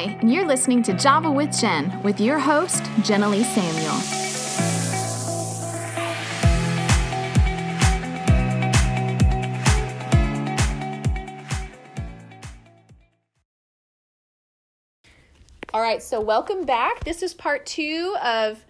Hi, and you're listening to Java with Jen with your host, Jenna Lee Samuel. All right, so welcome back. This is part two of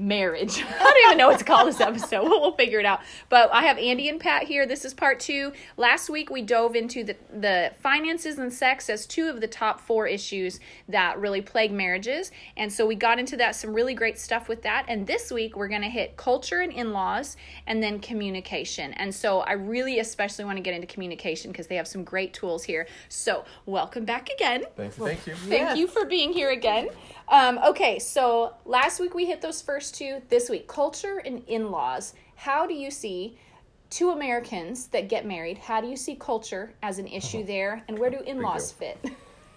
marriage. I don't even know what to call this episode. We'll, we'll, figure it out. But I have Andy and Pat here. This is part two. Last week we dove into the, the finances and sex as two of the top four issues that really plague marriages. And so we got into that, some really great stuff with that. And this week we're going to hit culture and in laws and then communication. And so I really especially want to get into communication because they have some great tools here. So welcome back again. Thank you. Thank you. Thank you for being here again. Um, okay, so last week we hit those first two. This week, culture and in laws. How do you see two Americans that get married? How do you see culture as an issue uh-huh. there? And where do in laws fit?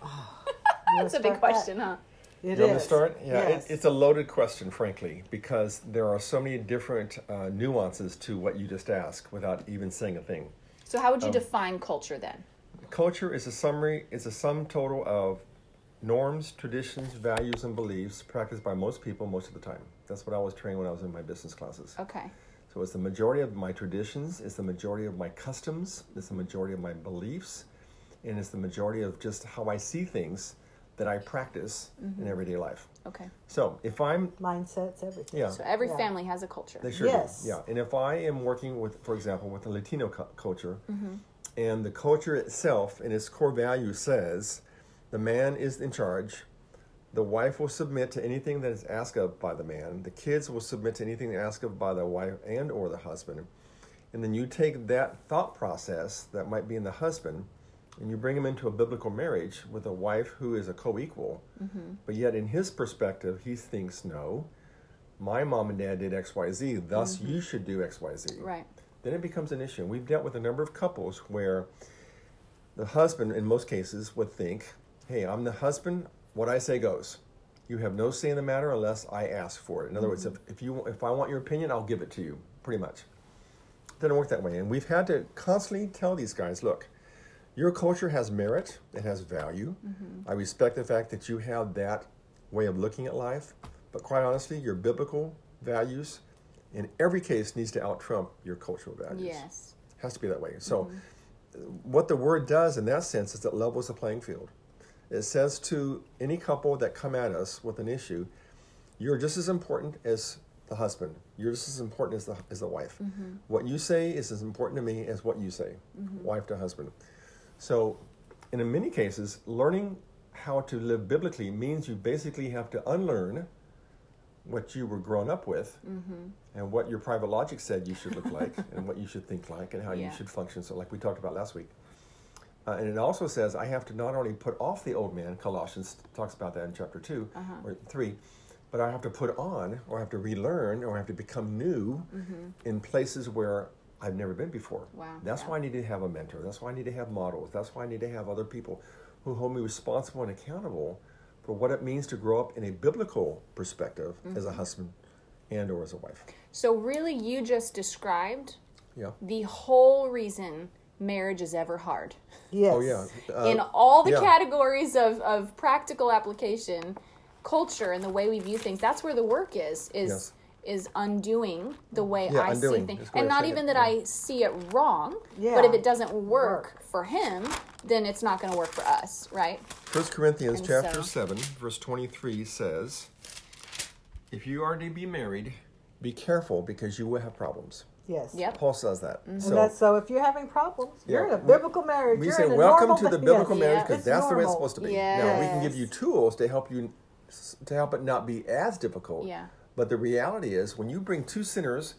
That's a big question, that? huh? It you want to start? Yeah, yes. it, it's a loaded question, frankly, because there are so many different uh, nuances to what you just asked without even saying a thing. So, how would you um, define culture then? Culture is a summary. It's a sum total of norms, traditions, values, and beliefs practiced by most people most of the time. That's what I was trained when I was in my business classes. Okay. So it's the majority of my traditions, it's the majority of my customs, it's the majority of my beliefs, and it's the majority of just how I see things that I practice mm-hmm. in everyday life. Okay. So if I'm mindsets, everything. Yeah. So every yeah. family has a culture. They sure yes. do. Yeah. And if I am working with, for example, with the Latino cu- culture, mm-hmm. and the culture itself and its core value says the man is in charge. The wife will submit to anything that is asked of by the man. The kids will submit to anything asked of by the wife and or the husband. And then you take that thought process that might be in the husband and you bring him into a biblical marriage with a wife who is a co-equal. Mm-hmm. But yet in his perspective, he thinks, no, my mom and dad did XYZ, thus mm-hmm. you should do XYZ. Right. Then it becomes an issue. We've dealt with a number of couples where the husband, in most cases, would think, hey, I'm the husband, what I say goes. You have no say in the matter unless I ask for it. In other mm-hmm. words, if, if, you, if I want your opinion, I'll give it to you, pretty much. It doesn't work that way. And we've had to constantly tell these guys look, your culture has merit, it has value. Mm-hmm. I respect the fact that you have that way of looking at life, but quite honestly, your biblical values in every case needs to out trump your cultural values. Yes. It Has to be that way. So, mm-hmm. what the word does in that sense is it levels the playing field. It says to any couple that come at us with an issue, you're just as important as the husband. You're just as important as the, as the wife. Mm-hmm. What you say is as important to me as what you say, mm-hmm. wife to husband. So, in many cases, learning how to live biblically means you basically have to unlearn what you were grown up with mm-hmm. and what your private logic said you should look like and what you should think like and how yeah. you should function. So, like we talked about last week. Uh, and it also says I have to not only put off the old man, Colossians talks about that in chapter 2 uh-huh. or 3, but I have to put on or I have to relearn or I have to become new mm-hmm. in places where I've never been before. Wow. That's yeah. why I need to have a mentor. That's why I need to have models. That's why I need to have other people who hold me responsible and accountable for what it means to grow up in a biblical perspective mm-hmm. as a mm-hmm. husband and or as a wife. So really you just described yeah. the whole reason marriage is ever hard. Yes. Oh yeah. Uh, in all the yeah. categories of, of practical application, culture and the way we view things, that's where the work is. Is yes. is undoing the way yeah, I undoing. see things. And not even it. that yeah. I see it wrong, but if it doesn't work, work, for him, then it's not going to work for us, right? First Corinthians and chapter so. 7, verse 23 says, If you are to be married, be careful because you will have problems. Yes. Yep. Paul says that. Mm-hmm. So, that's, so if you're having problems, yeah, you're in a biblical marriage. We you're say welcome to the biblical yes. marriage because yeah. that's normal. the way it's supposed to be. Yes. Now we can give you tools to help you to help it not be as difficult. Yeah. But the reality is when you bring two sinners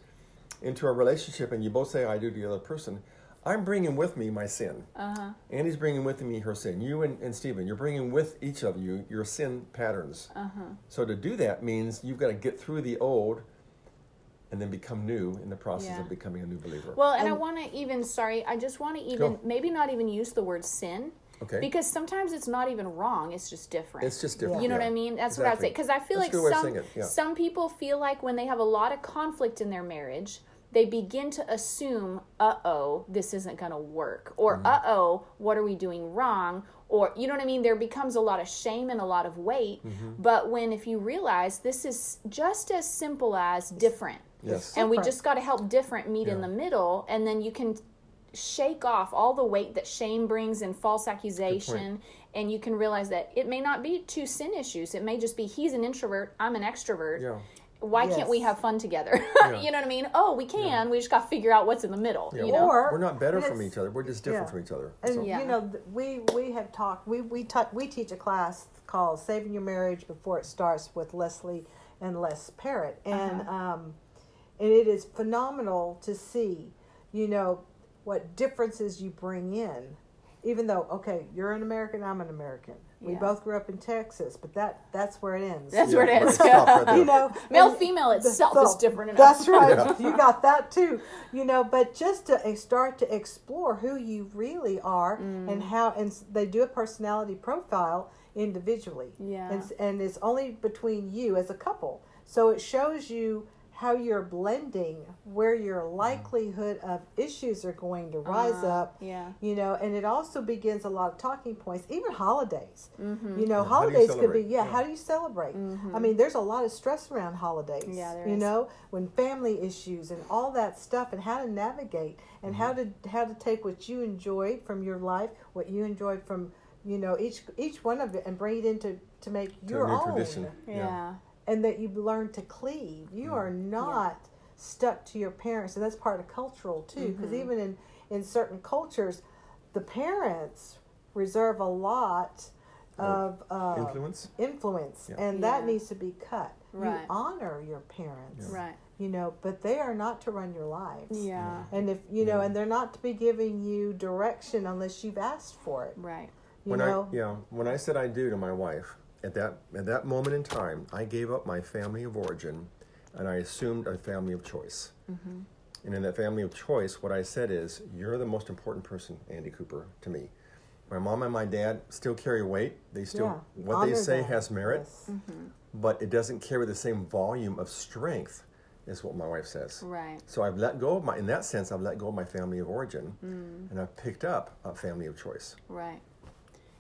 into a relationship and you both say I do to the other person, I'm bringing with me my sin. Uh-huh. Andy's bringing with me her sin. You and, and Stephen, you're bringing with each of you your sin patterns. Uh-huh. So to do that means you've got to get through the old and then become new in the process yeah. of becoming a new believer. Well, and, and I want to even, sorry, I just want to even, go. maybe not even use the word sin. Okay. Because sometimes it's not even wrong; it's just different. It's just different. You know yeah. what I mean? That's exactly. what I'd say. Because I feel That's like some yeah. some people feel like when they have a lot of conflict in their marriage, they begin to assume, uh oh, this isn't going to work, or uh oh, what are we doing wrong? Or, you know what I mean? There becomes a lot of shame and a lot of weight. But when, if you realize this is just as simple as different, Yes. and we just got to help different meet in the middle, and then you can shake off all the weight that shame brings and false accusation and you can realize that it may not be two sin issues it may just be he's an introvert i'm an extrovert Yeah. why can't we have fun together Yeah. you know what i mean oh we can we just got to figure out what's in the middle Yeah, you we're- know Or- we're not better from each other. We're just different yeah. from each other. And So- Yeah. you know, we we have talked. We we ta- we teach a class called "Saving Your Marriage Before It Starts" with Leslie and Les Parrott, and Uh-huh. um, and it is phenomenal to see, you know, what differences you bring in. Even though, okay, you're an American, I'm an American. We Yeah. both grew up in Texas, but that that's where it ends. that's Yeah, where it ends stop right you know, male female itself so- is different enough That's right. Yeah. You got that too. You know, but just to start to explore who you really are Mm. and how, and they do a personality profile individually. Yeah. And, and it's only between you as a couple. So it shows you how you're blending, where your likelihood of issues are going to rise Uh, up. yeah. You know, and it also begins a lot of talking points, even holidays. Mm-hmm. You know, Yeah, how do you holidays could be, yeah, Yeah. how do you celebrate? I mean, there's a lot of stress around holidays. Mm-hmm. Yeah, there you is. know, when family issues and all that stuff, and how to navigate, and how Mm-hmm. to how to take what you enjoyed from your life, what you enjoyed from, you know, each each one of it, and bring it into to make To your own, tradition. yeah and that you learn to cleave. You Mm-hmm. are not stuck to your parents, and that's part of cultural too. Because Mm-hmm. even in in certain cultures, the parents reserve a lot of uh, Influence? influence, Yeah. and that needs to be cut. Right. You honor your parents, right you know, but they are not to run your lives. yeah And if you know, Yeah. and they're not to be giving you direction unless you've asked for it. right You when know, I yeah, when I said I do to my wife, at that at that moment in time, I gave up my family of origin, and I assumed a family of choice. Mm-hmm. And in that family of choice, what I said is, "You're the most important person, Andy Cooper, to me." My mom and my dad still carry weight. They still Yeah, what they say has merit, Yes. but it doesn't carry the same volume of strength, is what my wife says. right So I've let go of my, in that sense, I've let go of my family of origin, Mm. and I've picked up a family of choice. Right.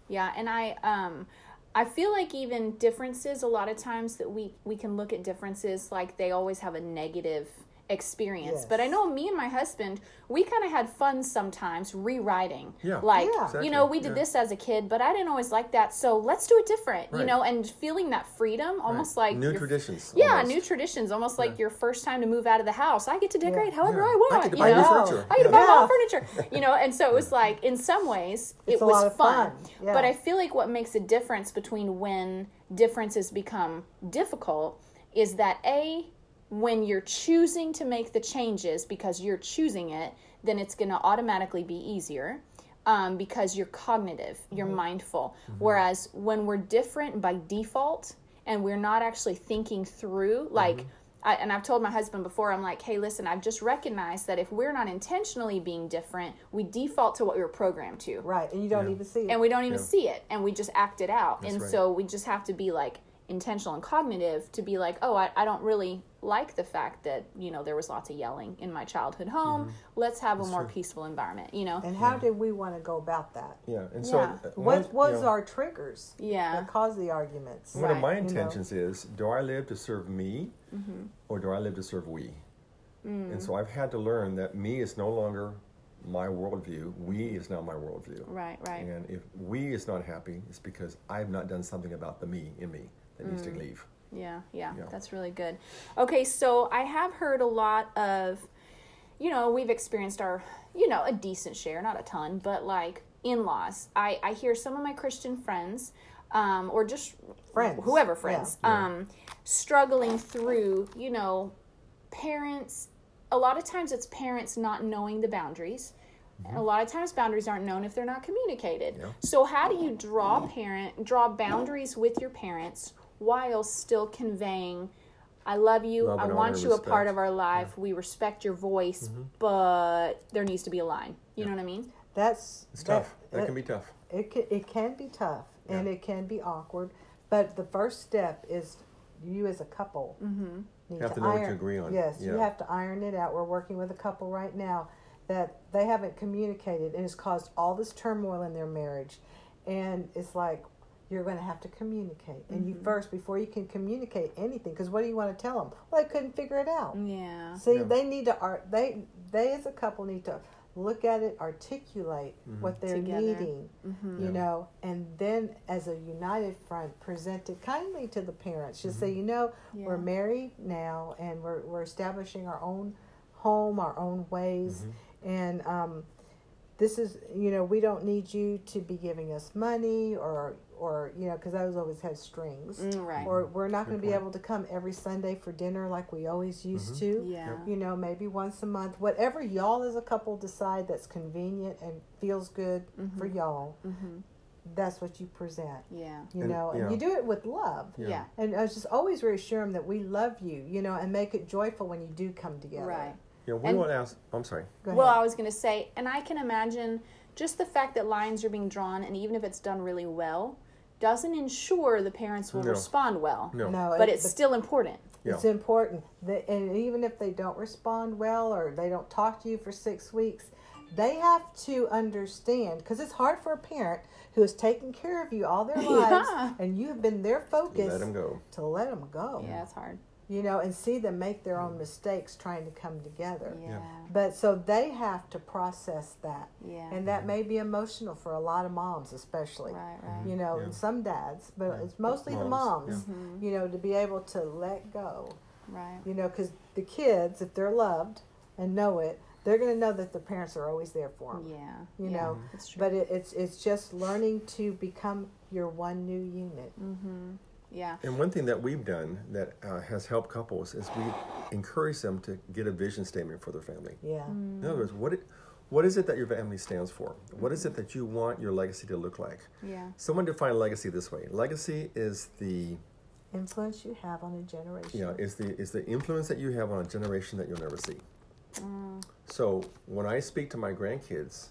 Yeah, and I um I feel like even differences a lot of times that we we can look at differences like they always have a negative experience. Yes. But I know me and my husband, we kind of had fun sometimes rewriting. Yeah. Like, Yeah. Exactly, you know, we did yeah. this as a kid, but I didn't always like that. So let's do it different, you know, and feeling that freedom almost Right. like new traditions. Yeah, almost. new traditions, almost like Yeah. your first time to move out of the house. I get to decorate however. I want. I get to you buy new know? furniture. I get to buy my own furniture. You know, and so it was like in some ways it It's a was fun. fun. But I feel like what makes a difference between when differences become difficult is that a when you're choosing to make the changes because you're choosing it, then it's going to automatically be easier um, because you're cognitive, you're Mm-hmm. mindful. Whereas when we're different by default and we're not actually thinking through, like, Mm-hmm. I, and I've told my husband before, I'm like, hey, listen, I've just recognized that if we're not intentionally being different, we default to what we were programmed to right, and you don't Yeah. even see it. and we don't even Yeah. see it and we just act it out That's and right. so we just have to be like intentional and cognitive to be like oh I, I don't really like the fact that you know there was lots of yelling in my childhood home Mm-hmm. let's have a more peaceful environment you know and how did we want to go about that? Yeah, and so Yeah. uh, What one- was you know, our triggers Yeah. that caused the arguments? one of my Right. You know. intentions is: Do I live to serve me, Mm-hmm. or do I live to serve we? Mm. And so I've had to learn that me is no longer my worldview. We is now my worldview. right right And if we is not happy, it's because I've not done something about the me in me that needs Mm. to leave. Yeah, yeah, Yeah. that's really good. Okay, so I have heard a lot of, you know, we've experienced our, you know, a decent share, not a ton, but like in laws. I, I hear some of my Christian friends, um, or just Friends, whoever yeah. friends, Yeah. um, struggling through, you know, parents. A lot of times it's parents not knowing the boundaries. And a lot of times boundaries aren't known if they're not communicated. Yeah. So how do you draw parent draw boundaries with your parents while still conveying I love you, Love I want honor, you a part of our life, we respect your voice, Mm-hmm. but there needs to be a line. You know what I mean? That's It's that- tough. That, can be tough. It can, it can be tough and it can be awkward, but the first step is you as a couple Mm-hmm. need Have to, to know what iron. you agree on. Yes, you have to iron it out. We're working with a couple right now that they haven't communicated, and it's caused all this turmoil in their marriage. And it's like you're going to have to communicate, and Mm-hmm. you first before you can communicate anything. Because what do you want to tell them? Well, they couldn't figure it out. Yeah. See, Yeah. they need to art. They they as a couple need to look at it, articulate Mm-hmm. what they're Together. needing, Mm-hmm. you know, and then as a united front, present it kindly to the parents. Just Mm-hmm. say, you know, Yeah. we're married now, and we're we're establishing our own home, our own ways, Mm-hmm. and um, this is, you know, we don't need you to be giving us money or or you know, because those always have strings. Mm, right. Or we're not going to be able to come every Sunday for dinner like we always used Mm-hmm. to Yeah. you know, maybe once a month, whatever y'all as a couple decide that's convenient and feels good for y'all, Mm-hmm. that's what you present, Yeah. you And- know, and yeah. you do it with love. Yeah. Yeah. And I just always reassure them that we love you, you know, and make it joyful when you do come together. Right. Yeah, we And- want to ask. I'm sorry. Go ahead. Well, I was going to say, and I can imagine just the fact that lines are being drawn, and even if it's done really well, doesn't ensure the parents will No. respond well. No. no, But it- it's still important. Yeah. It's important that, and even if they don't respond well or they don't talk to you for six weeks, they have to understand because it's hard for a parent who has taken care of you all their lives Yeah. and you have been their focus Let them go. to let them go. Yeah, it's hard. You know, and see them make their own mistakes trying to come together. Yeah. But so they have to process that. Yeah. And that may be emotional for a lot of moms, especially. Right, right. You know, Yeah. and some dads, but it's mostly the Moms, moms, Mm-hmm. you know, to be able to let go. Right. You know, because the kids, if they're loved and know it, they're going to know that the parents are always there for them. Yeah. You yeah, know, it's true. but it, it's it's just learning to become your one new unit. Mm-hmm. Yeah. And one thing that we've done that uh, has helped couples is we encourage them to get a vision statement for their family. Yeah. Mm. In other words, what it, what is it that your family stands for? What is it that you want your legacy to look like? Yeah. Someone defined legacy this way: legacy is the Influence you have on a generation. you know, is the is the influence that you have on a generation that you'll never see. Mm. So when I speak to my grandkids,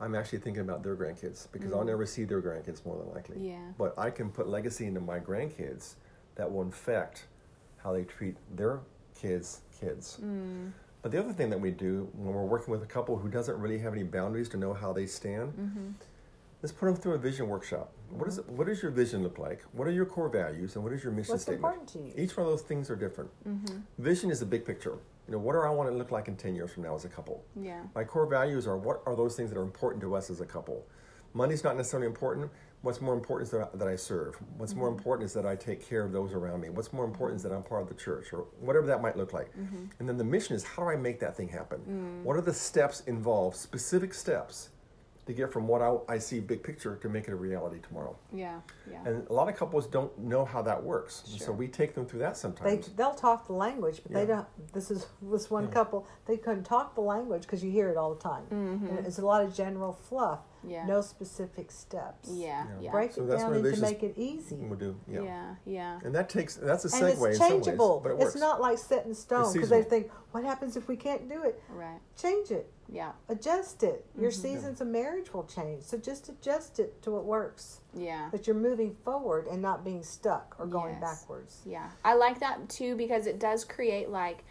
I'm actually thinking about their grandkids because I'll never see their grandkids more than likely. Mm. Yeah. But I can put legacy into my grandkids that will infect how they treat their kids' kids. Mm. But the other thing that we do when we're working with a couple who doesn't really have any boundaries to know how they stand Mm-hmm. is put them through a vision workshop. What, is it, what does your vision look like? What are your core values and what is your mission What's statement? important to you? Each one of those things are different. Mm-hmm. Vision is the big picture. You know, what do I want to look like in 10 years from now as a couple? Yeah. My core values are what are those things that are important to us as a couple. Money's not necessarily important. What's more important is that I, that I serve. What's more mm-hmm. important is that I take care of those around me. What's more mm-hmm. important is that I'm part of the church or whatever that might look like. Mm-hmm. And then the mission is how do I make that thing happen? Mm. What are the steps involved, specific steps to get from what I, I see big picture to make it a reality tomorrow? Yeah. Yeah. And a lot of couples don't know how that works. And so we take them through that sometimes. They they'll talk the language, but they don't. This is this one couple. They couldn't talk the language because you hear it all the time. And it's a lot of general fluff. Mm-hmm. Yeah. No specific steps. yeah. Yeah. Yeah. Break So it that's down where into make it easy. We'll do, yeah. Yeah. Yeah. And that takes that's a segue. And segue it's in some changeable. ways, but it it's works. not like set in stone because they think, what happens if we can't do it? Right. Change it. Yeah. Adjust it. Your Mm-hmm. seasons of marriage will change. So just adjust it to what works. Yeah. That you're moving forward and not being stuck or going Yes. backwards. Yeah, I like that too because it does create like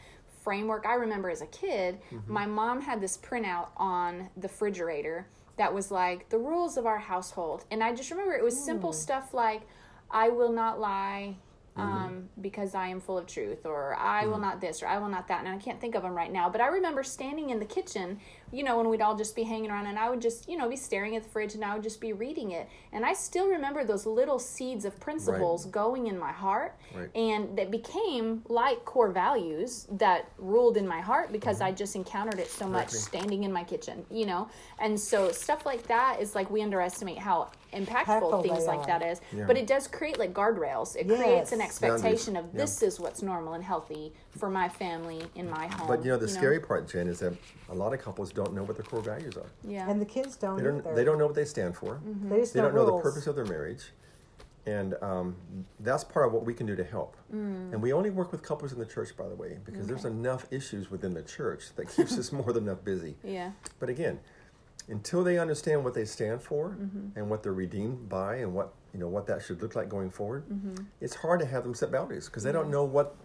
framework. I remember as a kid, my mom had this printout on the refrigerator that was like the rules of our household, and I just remember it was simple stuff like, "I will not lie." Mm-hmm. Um, because I am full of truth, or I will mm-hmm. not this, or I will not that, and I can't think of them right now. But I remember standing in the kitchen, you know, when we'd all just be hanging around, and I would just, you know, be staring at the fridge, and I would just be reading it, and I still remember those little seeds of principles going in my heart Right. and that became like core values that ruled in my heart because mm-hmm. I just encountered it so much Exactly. standing in my kitchen, you know. And so stuff like that is like we underestimate how impactful Impactful things like are. that is. Yeah. But it does create like guardrails. It creates an Yes. expectation of Boundaries, yeah. this is what's normal and healthy for my family in my home. But you know the scary part, Jen, is that a lot of couples don't know what their core values are. yeah. And the kids don't They don't. either. They don't know what they stand for. They just They know don't know the purpose of their marriage, and um, that's part of what we can do to help. Mm. And we only work with couples in the church, by the way, because there's enough issues within the church that keeps us more than enough busy. yeah. But again, until they understand what they stand for Mm-hmm. and what they're redeemed by, and what you know what that should look like going forward, Mm-hmm. it's hard to have them set boundaries because they don't know what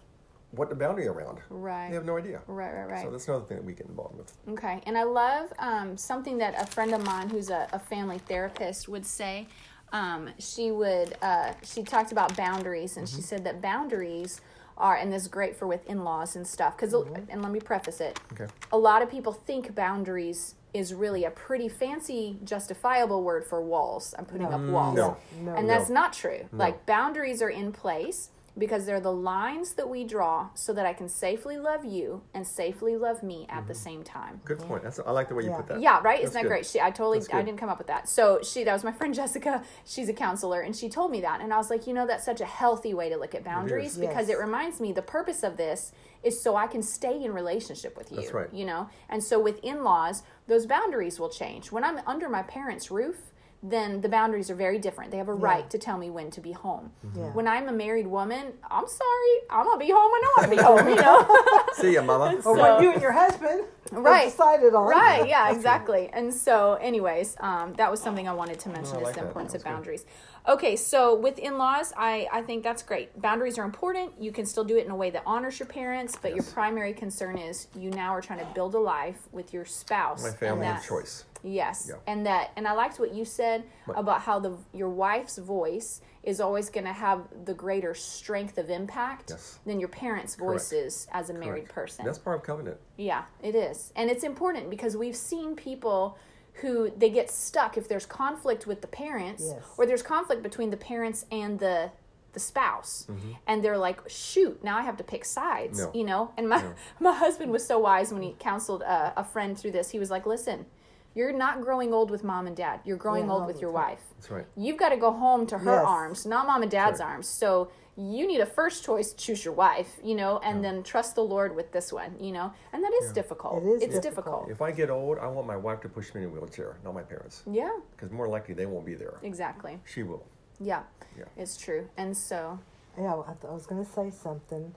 what the boundary around. Right. They have no idea. Right, right, right. So that's another thing that we get involved with. Okay, and I love um, something that a friend of mine who's a, a family therapist would say. Um, she would uh, she talked about boundaries, and she said that boundaries are, and this is great for with in laws and stuff. Because and let me preface it. Okay. A lot of people think boundaries is really a pretty fancy, justifiable word for walls. I'm putting up walls, no. No. and No. that's not true. Like boundaries are in place because they're the lines that we draw so that I can safely love you and safely love me at the mm-hmm. same time. Good point. That's I like the way you Yeah. put that. Yeah, right. That's Isn't that good. great? She, I totally, I didn't come up with that. So she, that was my friend Jessica. She's a counselor, and she told me that, and I was like, you know, that's such a healthy way to look at boundaries because Yes. it reminds me the purpose of this is so I can stay in relationship with you. That's right. You know, and so with in-laws, those boundaries will change. When I'm under my parents' roof. Then the boundaries are very different. They have a right to tell me when to be home. Yeah. When I'm a married woman, I'm sorry, I'm gonna be home when I want to be home. You know, See ya, mama. Or So- when you and your husband have Right. decided on. Right, yeah, exactly. And so, anyways, um, that was something I wanted to mention I is like the that. importance That's of good. boundaries. Okay, so with in laws, I, I think that's great. Boundaries are important. You can still do it in a way that honors your parents, but your primary concern is you now are trying to build a life with your spouse. My and family that- of choice. Yes, Yeah. and that, and I liked what you said Right. about how the your wife's voice is always going to have the greater strength of impact Yes. than your parents' Correct. voices as a married Correct. person. That's part of covenant. Yeah, it is. And it's important because we've seen people who they get stuck if there's conflict with the parents Yes. or there's conflict between the parents and the the spouse mm-hmm. and they're like shoot now i have to pick sides No. you know and my my husband was so wise when he counseled a, a friend through this he was like listen you're not growing old with mom and dad you're growing Yeah, old with your wife That's right. you've got to go home to her Yes. arms, not mom and dad's Correct. arms. So you need a first choice, choose your wife, you know, and then trust the Lord with this one, you know, and that is difficult. It is it's difficult. difficult. If I get old, I want my wife to push me in a wheelchair, not my parents, Yeah, because more likely they won't be there. exactly. She will. Yeah, Yeah. it's true. And so, Yeah, well, I, th- I was going to say something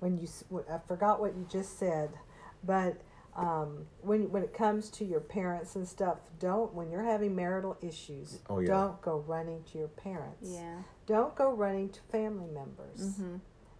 when you I forgot what you just said, but um, when when it comes to your parents and stuff, don't when you're having marital issues, Oh, yeah. don't go running to your parents. yeah, Don't go running to family members. Mm-hmm.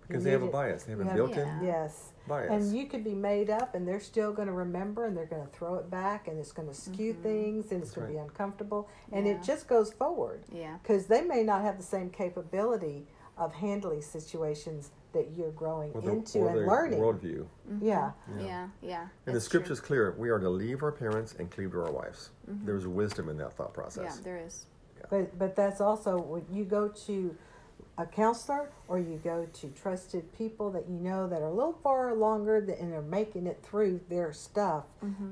Because You they have a bias. They have you a built-in Yeah. Yes. bias. And you could be made up, and they're still going to remember, and they're going to throw it back, and it's going to skew things, and it's That's going to be uncomfortable, and Yeah. it just goes forward. yeah, Because they may not have the same capability of handling situations that you're growing or the, into or and the learning. worldview. Mm-hmm. Yeah. yeah, yeah. And the scripture is clear. We are to leave our parents and cleave to our wives. Mm-hmm. There's wisdom in that thought process. Yeah, process. there is. But but that's also when you go to a counselor or you go to trusted people that you know that are a little far longer th- and are making it through their stuff.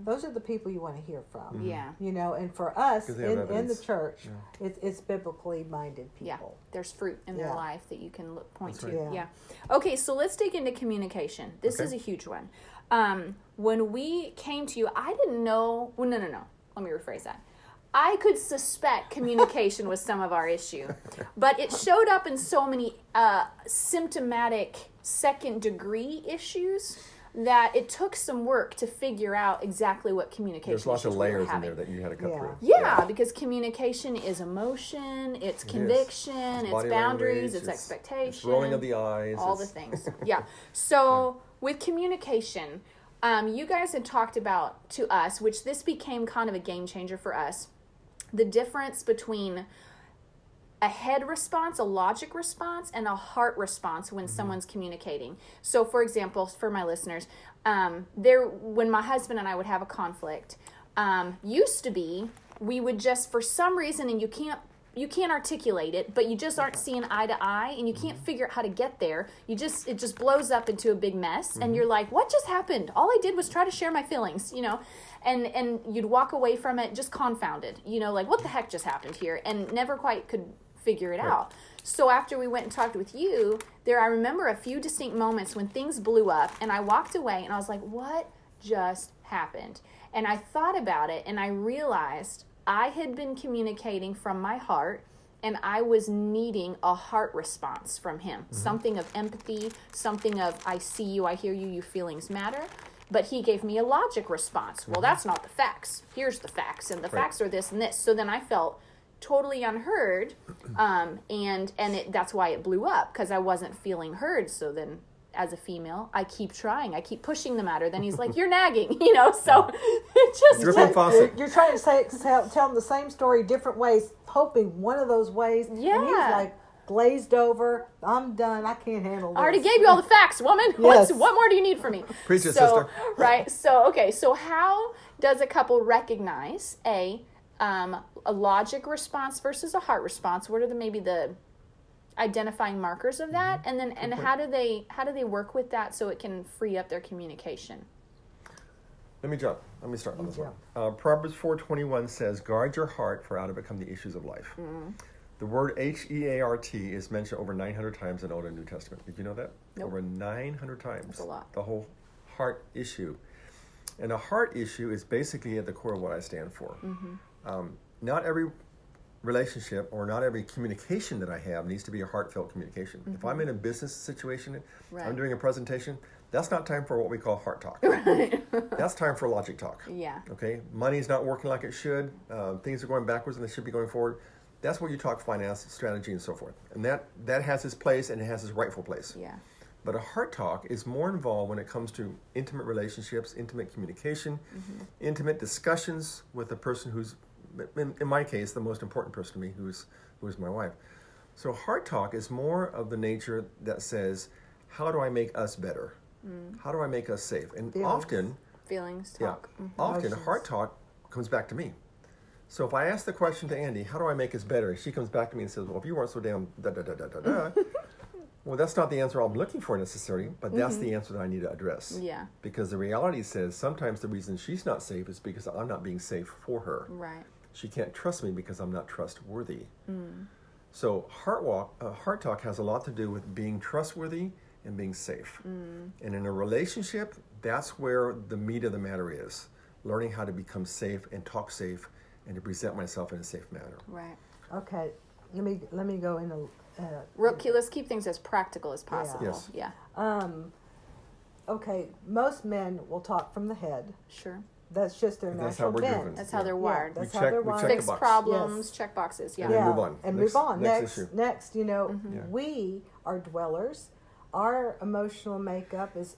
Those are the people you want to hear from. Mm-hmm. Yeah, You know, and for us in, in the evidence. church, it's, it's biblically minded people yeah. people. There's fruit in their life that you can look, point That's to. Yeah. Yeah. Okay, so let's dig into communication. This Okay. is a huge one. Um, when we came to you, I didn't know. Well, no, no, no. Let me rephrase that. I could suspect communication was some of our issue, but it showed up in so many uh, symptomatic second degree issues that it took some work to figure out exactly what communication There's lots of issues we layers in there that you had to cut Yeah. through. Yeah, because communication is emotion, it's is. conviction, It's it's, boundaries, language, it's, it's- expectation, It's rolling of the eyes. all the things. Yeah. So with communication, um, you guys had talked about to us, which this became kind of a game changer for us, the difference between a head response, a logic response, and a heart response when someone's communicating. So, for example, for my listeners, um, there when my husband and I would have a conflict, um, used to be we would just for some reason, and you can't you can't articulate it, but you just aren't seeing eye to eye, and you can't figure out how to get there. You just it just blows up into a big mess, and you're like, "What just happened? All I did was try to share my feelings," you know, and and you'd walk away from it just confounded, you know, like what the heck just happened here, and never quite could figure it out. So after we went and talked with you, there I remember a few distinct moments when things blew up and I walked away and I was like, "What just happened?" And I thought about it and I realized I had been communicating from my heart and I was needing a heart response from him. Mm-hmm. Something of empathy, something of I see you, I hear you, your feelings matter. But he gave me a logic response. Well, that's not the facts. Here's the facts, and the facts are this and this. So then I felt totally unheard um, and and it, that's why it blew up because i wasn't feeling heard so then as a female, I keep trying. I keep pushing the matter. Then he's like, "You're nagging," you know. So it just Dripping faucet. You're trying to say tell, tell them the same story different ways, hoping one of those ways. And Yeah. he's like glazed over. I'm done. I can't handle this. I already gave you all the facts, woman. What's, Yes. what more do you need from me? Preach it, so, sister. Right. So, okay. So, how does a couple recognize a um, a logic response versus a heart response? What are the maybe the identifying markers of that? Mm-hmm. And then, and how do they how do they work with that so it can free up their communication? Let me jump. Let me start on this one. Uh, Proverbs 4.21 says, Guard your heart, for out of it come the issues of life. Mm-hmm. The word H-E-A-R-T is mentioned over 900 times in Old and New Testament. Did you know that? Nope. Over 900 times. That's a lot. The whole heart issue. And a heart issue is basically at the core of what I stand for. Mm-hmm. Um, not every relationship or not every communication that I have needs to be a heartfelt communication. If I'm in a business situation, Mm-hmm. Right. I'm doing a presentation, that's not time for what we call heart talk. Right. that's time for logic talk. Yeah. Okay, money's not working like it should. Uh, things are going backwards and they should be going forward. That's where you talk finance, strategy, and so forth. And that that has its place and it has its rightful place. Yeah. But a heart talk is more involved when it comes to intimate relationships, intimate communication, intimate discussions with the person who's, in, in my case, the most important person to me, who's who's my wife. So heart talk is more of the nature that says, how do I make us better? How do I make us safe? And Feelings. often, Feelings yeah, talk. Mhm. often Emotions. heart talk comes back to me. So if I ask the question to Andy, how do I make us better? She comes back to me and says, well, if you weren't so damn da da da da da da. well, that's not the answer I'm looking for necessarily, but that's the answer that I need to address. Mm-hmm. Yeah. Because the reality says sometimes the reason she's not safe is because I'm not being safe for her. Right. She can't trust me because I'm not trustworthy. Mm. So heart walk, uh, heart talk has a lot to do with being trustworthy and being safe. Mm. And in a relationship, that's where the meat of the matter is: learning how to become safe and talk safe, and to present myself in a safe manner. Right. Okay, let me let me go in a. Uh, Real, key- let's keep things as practical as possible. Yes. Yeah. um, okay, most men will talk from the head. Sure. That's just their That's how natural we're bent. driven. That's how they're Yeah, wired. that's We how check- they're we wired. check the Fix problems, Yes. check boxes. Yeah. And then move on. and Next- move on. next Next, issue. next, you know, Mm-hmm. Yeah. we are dwellers. Our emotional makeup is,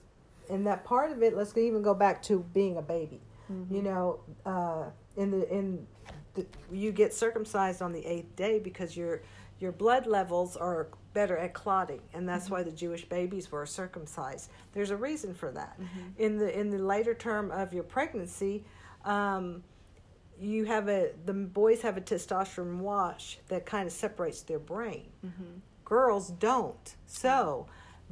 and that part of it. Let's even go back to being a baby. Mm-hmm. You know, uh, in the in the, you get circumcised on the eighth day because your your blood levels are better at clotting, and that's Mm-hmm. why the Jewish babies were circumcised. There's a reason for that. Mm-hmm. In the in the later term of your pregnancy. Um, you have a the boys have a testosterone wash that kind of separates their brain Mm-hmm. girls don't so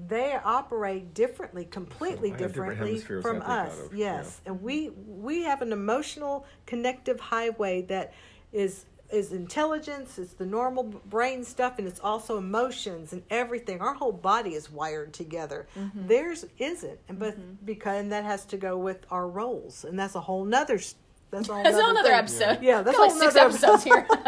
they operate differently completely I have different differently from I think out us of, yes. and we we have an emotional connective highway that is is intelligence it's the normal brain stuff and it's also emotions and everything. Our whole body is wired together. Mm-hmm. theirs isn't and but because and that has to go with our roles and that's a whole nother that's a whole That's nother another episode. Yeah, that's Got a like whole six nother episodes here.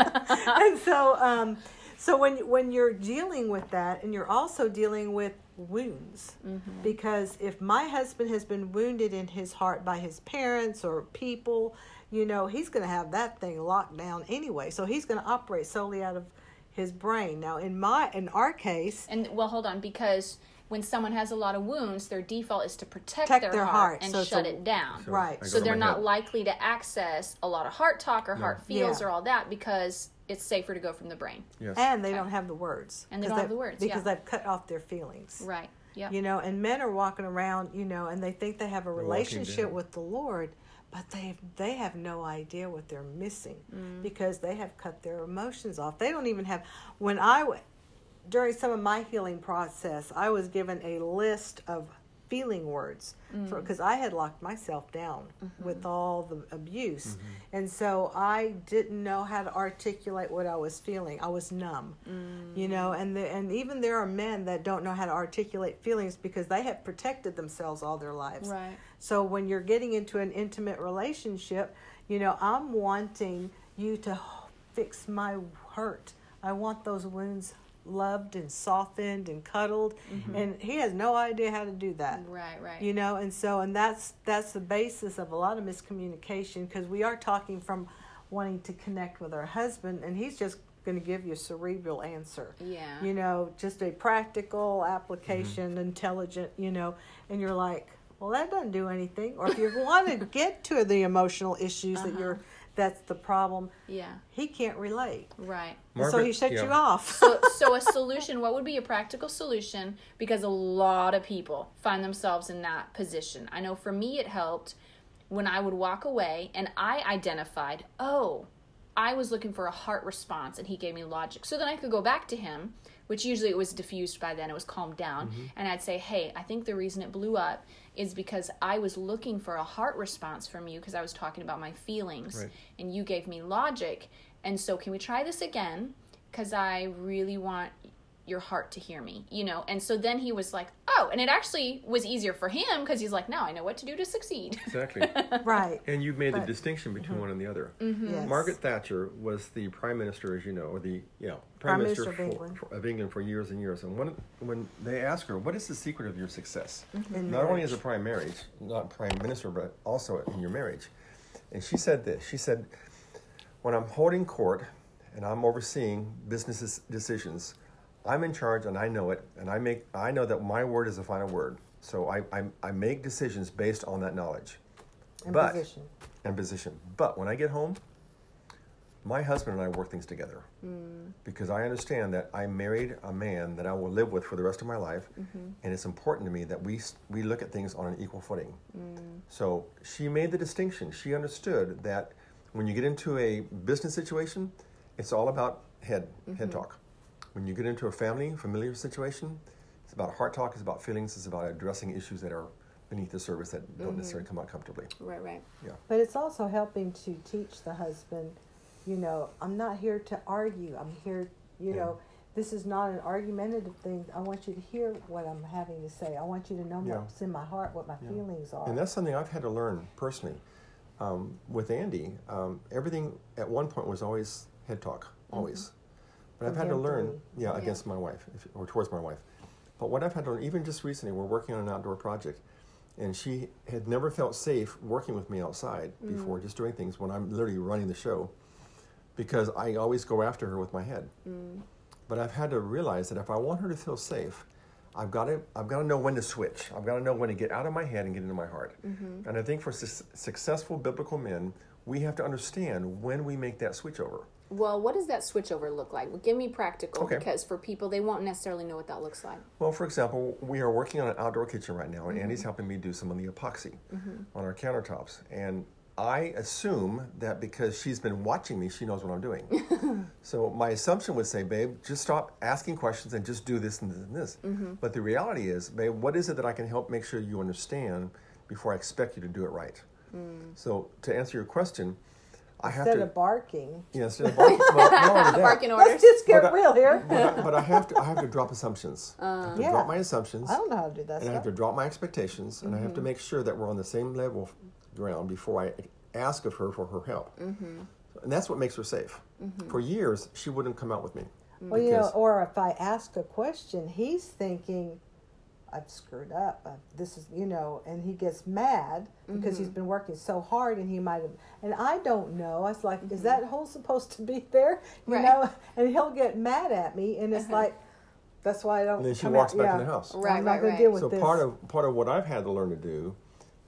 and so um so when when you're dealing with that and you're also dealing with wounds Mm-hmm. because if my husband has been wounded in his heart by his parents or people you know he's going to have that thing locked down anyway so he's going to operate solely out of his brain now in my in our case and well, hold on, because when someone has a lot of wounds, their default is to protect, Protect their, their heart, heart, and so shut a- it down. So Right. So they're not head. likely to access a lot of heart talk or heart feels Yeah. or all that because it's safer to go from the brain. Yes. and they don't have the words And they don't have the words, because yeah. they've cut off their feelings Right. Yeah. you know and men are walking around you know and they think they have a walking relationship with the lord but they they have no idea what they're missing Mm. because they have cut their emotions off they don't even have when I during some of my healing process i was given a list of feeling words Mm. because i had locked myself down Mm-hmm. with all the abuse and so i didn't know how to articulate what i was feeling i was numb you know and the, and even there are men that don't know how to articulate feelings because they have protected themselves all their lives Right. so when you're getting into an intimate relationship you know i'm wanting you to fix my hurt i want those wounds loved and softened and cuddled mm-hmm. and he has no idea how to do that Right. Right. you know and so and that's that's the basis of a lot of miscommunication because we are talking from wanting to connect with our husband and he's just going to give you a cerebral answer. Yeah. You know, just a practical application, mm-hmm. intelligent, you know, and you're like, well, that doesn't do anything. Or if you want to get to the emotional issues that you're, uh-huh. That's the problem, Yeah. he can't relate. Right. And so he shuts yeah. you off. so, so a solution what would be a practical solution because a lot of people find themselves in that position i know for me it helped when i would walk away and i identified oh i was looking for a heart response and he gave me logic so then i could go back to him which usually it was diffused by then it was calmed down mm-hmm. and i'd say hey i think the reason it blew up is because i was looking for a heart response from you because i was talking about my feelings. Right. and you gave me logic. And so can we try this again? Because i really want your heart to hear me you know and so then he was like oh and it actually was easier for him because he's like now i know what to do to succeed Exactly. right. and you've made the distinction between one and the other. Mm-hmm. Yes. Margaret Thatcher was the prime minister, as you know, or the you know Prime prime, Minister minister, of for, England. for- of England for years and years. And when when they asked her, "What is the secret of your success?" In Not only marriage. as a prime marriage, not prime minister, but also in your marriage. And she said this. She said, "When I'm holding court and I'm overseeing business decisions, I'm in charge and I know it, and I make I know that my word is the final word. So I I, I make decisions based on that knowledge." And but position. and position. But when I get home, my husband and I work things together mm. because I understand that I married a man that I will live with for the rest of my life, mm-hmm. and it's important to me that we we look at things on an equal footing. Mm. So she made the distinction. She understood that when you get into a business situation, it's all about head head mm-hmm. talk. When you get into a family familiar situation, it's about heart talk. It's about feelings. It's about addressing issues that are beneath the surface that don't necessarily come out comfortably. right right Yeah. But it's also helping to teach the husband, you know, I'm not here to argue. I'm here, you Yeah. know, this is not an argumentative thing. I want you to hear what I'm having to say. I want you to know Yeah. what's in my heart, what my feelings are. And that's something I've had to learn personally. Um, with Andy, um, everything at one point was always head talk, always. But I've had to learn, yeah, against my wife if, or towards my wife. But what I've had to learn, even just recently, we're working on an outdoor project, and she had never felt safe working with me outside mm. before, just doing things when I'm literally running the show, because I always go after her with my head. Mm. But I've had to realize that if I want her to feel safe, I've got to I've got to know when to switch. I've got to know when to get out of my head and get into my heart. Mm-hmm. And I think for su- successful biblical men, we have to understand when we make that switch over. Well what does that switchover look like well, give me practical Okay. because for people they won't necessarily know what that looks like Well, for example, we are working on an outdoor kitchen right now, and mm-hmm. Andy's helping me do some of the epoxy mm-hmm. on our countertops. And I assume that because she's been watching me, she knows what I'm doing. so my assumption would say, babe, just stop asking questions and just do this and this and this. Mm-hmm. But the reality is, babe, what is it that I can help make sure you understand before I expect you to do it right? Mm. So to answer your question, I have Instead to. of barking, yeah, instead of barking, well, not that, barking orders let's just get But I- real here. but I, but I have to I have to drop assumptions. I have to Yeah. drop my assumptions. I don't know how to do that and I have to drop my expectations, and I have to mm-hmm. make sure that we're on the same level ground before I ask of her for her help. Mm-hmm. And that's what makes her safe. Mm-hmm. For years, she wouldn't come out with me. Well, you know, or if I ask a question, he's thinking, I've screwed up. i this is, you know, and he gets mad because he's mm-hmm. been working so hard and he might have, and I don't know. I was like, is mm-hmm. that hole supposed to be there? You Right. know, and he'll get mad at me, and it's uh-huh. like, that's why I don't. And then she come walks out- back yeah. in the house. Right, I'm not right, going right. to deal with so this. part of part of what I've had to learn to do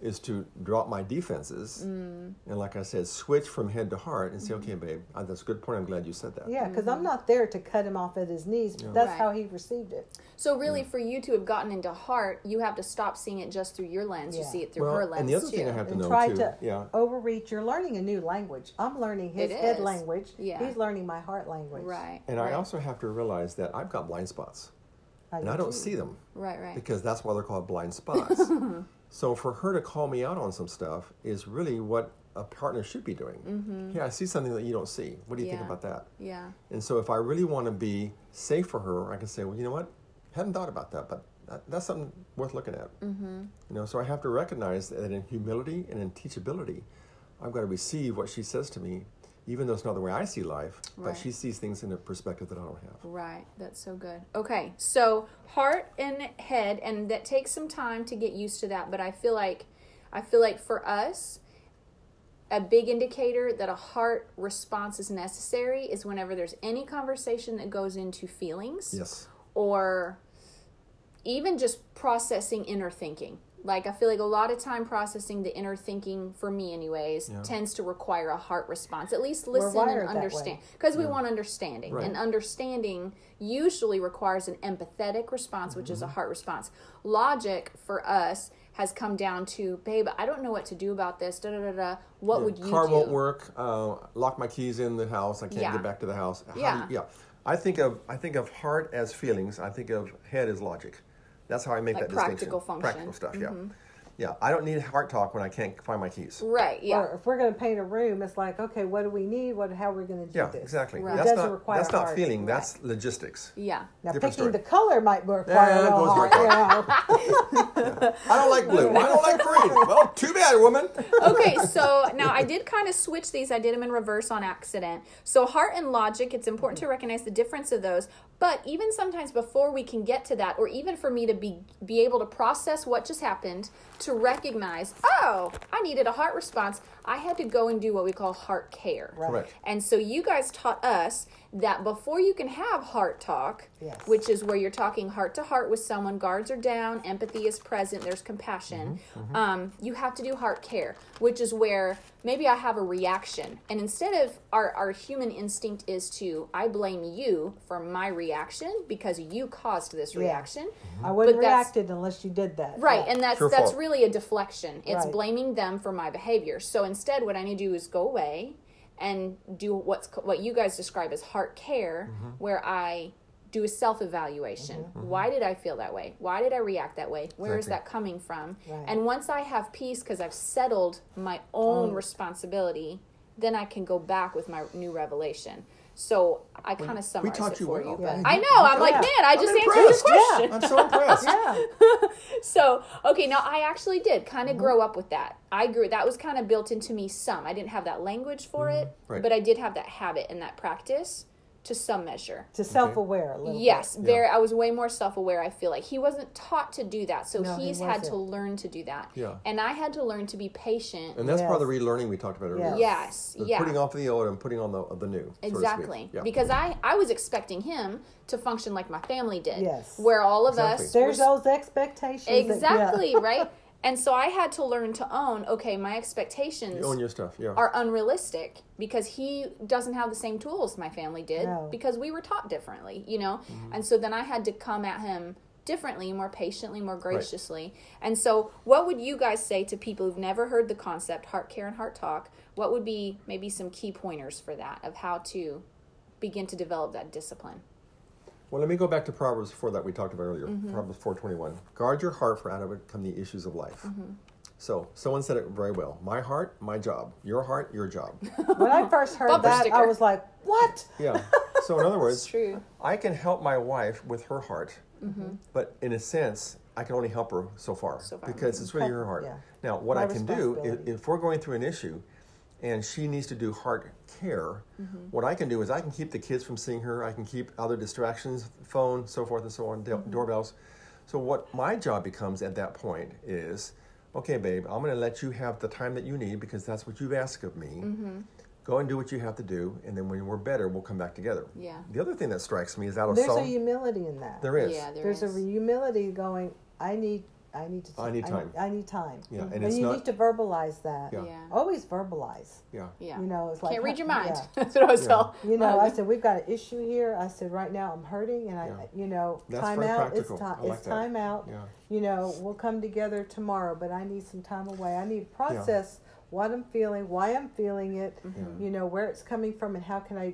is to drop my defenses mm. and, like I said, switch from head to heart and say, okay, babe, that's a good point. I'm glad you said that. yeah, because I'm mm-hmm. not there to cut him off at his knees. But that's Right. how he received it. so really for you to have gotten into heart you have to stop seeing it just through your lens you see it through Well, her lens and the other too thing I have to and know try too, to yeah, overreach. You're learning a new language. I'm learning his head language. Yeah. He's learning my heart language. right and right. I also have to realize that I've got blind spots, and I do don't too. see them. right right because that's why they're called blind spots. so for her to call me out on some stuff is really what a partner should be doing. Mm-hmm. Yeah, I see something that you don't see. What do you think about that? yeah And so if I really want to be safe for her, I can say, well, you know what? Hadn't thought about that, but that, that's something worth looking at. Mm-hmm. You know, so I have to recognize that in humility and in teachability, I've got to receive what she says to me, even though it's not the way I see life, but she sees things in a perspective that I don't have. Right, that's so good. Okay, so heart and head, and that takes some time to get used to that. But I feel like, I feel like for us, a big indicator that a heart response is necessary is whenever there's any conversation that goes into feelings Yes. or even just processing inner thinking. Like I feel like a lot of time processing the inner thinking for me anyways tends to require a heart response. At least listen and understand because we want understanding. Right. And understanding usually requires an empathetic response, which is Mm-hmm. a heart response. Logic for us has come down to, babe, I don't know what to do about this. Da da da da. What would you Car do? won't work. Uh, lock my keys in the house. I can't Yeah. get back to the house. How Yeah. you- yeah. I think of I think of heart as feelings. I think of head as logic. That's how I make Like that practical distinction. function. Mm-hmm. Practical stuff. Yeah. Yeah. I don't need heart talk when I can't find my keys. Right. Yeah. Or if we're going to paint a room, it's like, okay, what do we need? What? How are we going to do Yeah. this? Exactly. Right. It That's doesn't not require that's not heart. feeling. That's logistics. yeah. Now, Different picking story. the color might require Yeah, a that little goes heart. right You? I don't like blue. I don't like green. Well, too bad, woman. okay, so now I did kind of switch these. I did them in reverse on accident. So heart and logic, it's important to recognize the difference of those. But even sometimes before we can get to that, or even for me to be be able to process what just happened, to recognize, oh, I needed a heart response, I had to go and do what we call heart care. Right. Correct. And so you guys taught us that before you can have heart talk, Yes. which is where you're talking heart to heart with someone, guards are down, empathy is present, there's compassion, Mm-hmm, Um, you have to do heart care, which is where maybe I have a reaction. And instead of our, our human instinct is to, I blame you for my reaction because you caused this Yeah. reaction. Mm-hmm. I wouldn't But reacted unless you did that. Right, Yeah. and that's Your that's fault. really a deflection. It's Right. blaming them for my behavior. So instead, what I need to do is go away and do what's what you guys describe as heart care, Mm-hmm. where I do a self evaluation. Why did I feel that way? Why did I react that way? Where is Exactly. that coming from? Right. And once I have peace because I've settled my own Mm. responsibility, then I can go back with my new revelation. So I kind of summarized taught it you for well. you, but You- I know I'm like, it. man, I just answered impressed. question. I'm so impressed. Yeah. So, okay, now I actually did kind Mm-hmm. of grow up with that. I grew that was kind of built into me some. I didn't have that language for it, Mm-hmm. Right. but I did have that habit and that practice to some measure. To self aware a little Yes, bit. very I was way more self-aware. I feel like he wasn't taught to do that. So No, he he's had to learn to do that. Yeah. And I had to learn to be patient. And that's part of the relearning we talked about earlier. Yes, The yeah. Putting off the old and putting on the the new. so. Exactly. Yeah. Because I I was expecting him to function like my family did. Yes. Where all of Exactly. us There's were those expectations. that- yeah. Exactly, right? And so I had to learn to own, okay, my expectations you own your stuff. Yeah. are unrealistic because he doesn't have the same tools my family did No. because we were taught differently, you know? Mm-hmm. And so then I had to come at him differently, more patiently, more graciously. And so what would you guys say to people who've never heard the concept heart care and heart talk? What would be maybe some key pointers for that of how to begin to develop that discipline? Well, let me go back to Proverbs 4 that we talked about earlier. Mm-hmm. Proverbs 4:21. Guard your heart, for out of it come the issues of life. Mm-hmm. So, someone said it very well. My heart, my job. Your heart, your job. When I first heard Bumper that, I was like, "What?" Yeah. So, in other words, true. I can help my wife with her heart, Mm-hmm. but in a sense, I can only help her so far, So far. because it's really her heart. Yeah. Now, what My I can do if, if we're going through an issue, and she needs to do heart care, Mm-hmm. what I can do is I can keep the kids from seeing her. I can keep other distractions, phone, so forth and so on, Mm-hmm. doorbells. So what my job becomes at that point is, okay, babe, I'm going to let you have the time that you need because that's what you've asked of me. Mm-hmm. Go and do what you have to do, and then when we're better, we'll come back together. Yeah. The other thing that strikes me is out of There's a Psalm. humility in that. There is. Yeah, there There's is. a humility going. I need. I need to. I need time. I, need time. Yeah, and and it's you not- need to verbalize that. Yeah. Yeah. Always verbalize. Yeah. Yeah. You know, it's like Can't read your mind. yeah. That's what I was Yeah. telling. You know, I said we've got an issue here. I said right now I'm hurting, and I, Yeah. you know, That's time very out. It's practical. time. I like it's that. time out. Yeah. You know, we'll come together tomorrow, but I need some time away. I need to process what I'm feeling, why I'm feeling it. Mm-hmm. You know, where it's coming from, and how can I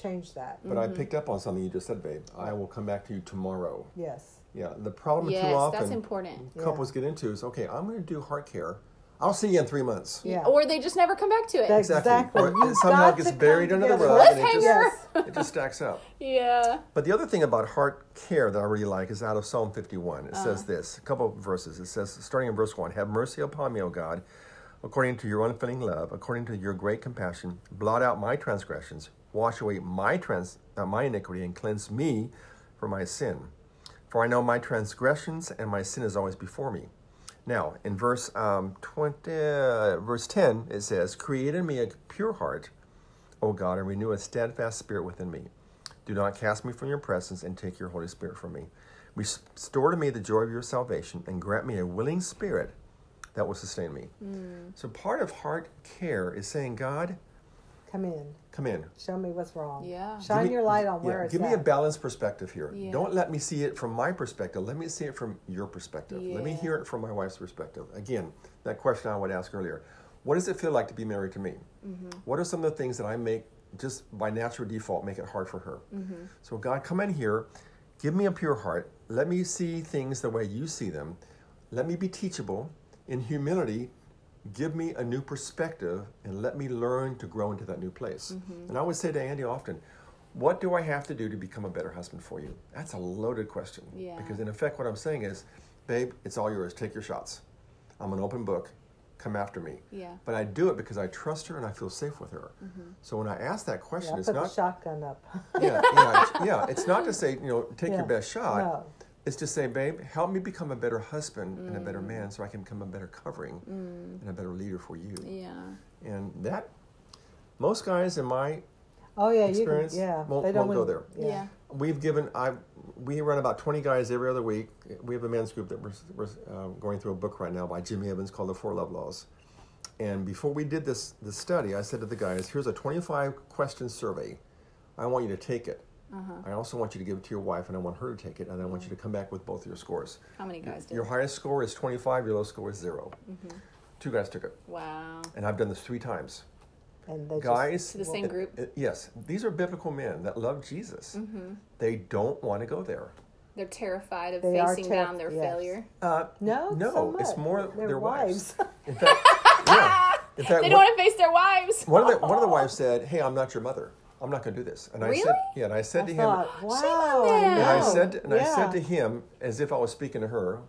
change that? But Mm-hmm. I picked up on something you just said, babe. I will come back to you tomorrow. Yes. Yeah. The problem Yes, too often that's important. couples get into is okay. I'm going to do heart care. I'll see you in three months. Yeah. Or they just never come back to it. That's- Exactly. Or You've it somehow gets buried under the rug, and it just, Yes. it just stacks up. yeah. But the other thing about heart care that I really like is out of Psalm 51. It Uh-huh. says this, a couple of verses. It says, starting in verse 1, Have mercy upon me, O God, according to your unfailing love, according to your great compassion. Blot out my transgressions, wash away my, trans, uh, my iniquity, and cleanse me from my sin. For I know my transgressions and my sin is always before me. Now, in verse um, 20, uh, verse 10, it says, Create in me a pure heart, O God, and renew a steadfast spirit within me. Do not cast me from your presence and take your Holy Spirit from me. Restore to me the joy of your salvation and grant me a willing spirit that will sustain me. So, part of heart care is saying, God, Come in. come in. Show me what's wrong. Yeah. Shine me- your light on yeah, where it's at. Give me at. a balanced perspective here. Yeah. Don't let me see it from my perspective. Let me see it from your perspective. Yeah. Let me hear it from my wife's perspective. Again, that question I would ask earlier. What does it feel like to be married to me? Mm-hmm. What are some of the things that I make just by natural default make it hard for her? Mm-hmm. So God, come in here, give me a pure heart. Let me see things the way you see them. Let me be teachable. In humility, give me a new perspective and let me learn to grow into that new place. Mm-hmm. And I would say to Andy often, what do I have to do to become a better husband for you? That's a loaded question. Yeah. Because in effect, what I'm saying is, babe, it's all yours. Take your shots. I'm an open book. Come after me. Yeah. But I do it because I trust her and I feel safe with her. So when I ask that question, Yeah, it's put the not shotgun up. yeah, yeah, it's, yeah. It's not to say you know take Yeah. your best shot. No. It's to say, babe, help me become a better husband and a Mm. better man, so I can become a better covering and a better leader for you. Yeah. And that, most guys in my Oh yeah, you can, Experience yeah. won't- they don't won't go wanna- there. Yeah. We've given I we run about twenty guys every other week. We have a men's group that we're, we're uh, going through a book right now by Jimmy Evans called The Four Love Laws. And before we did this this study, I said to the guys, "Here's a 25 question survey. I want you to take it. Uh-huh. I also want you to give it to your wife, and I want her to take it, and I want you to come back with both of your scores. How many guys did? Your highest score is 25. Your lowest score is 0 Mm-hmm. Two guys took it, Wow. and I've done this three times. And they Guys, To the same it- group? it- yes, these are biblical men that love Jesus. Mm-hmm. They don't want to go there. They're terrified of They facing terri- down their yes. failure. Uh, No, no, so it's more Their their, wives. wives. In fact, yeah. In fact, They don't one, want to face their wives. one of the one of the wives said, "Hey, I'm not your mother. I'm not going to do this." And I said, "Yeah." And I said I to him, thought, wow. them. and I said, and I said to him, as if I was speaking to her,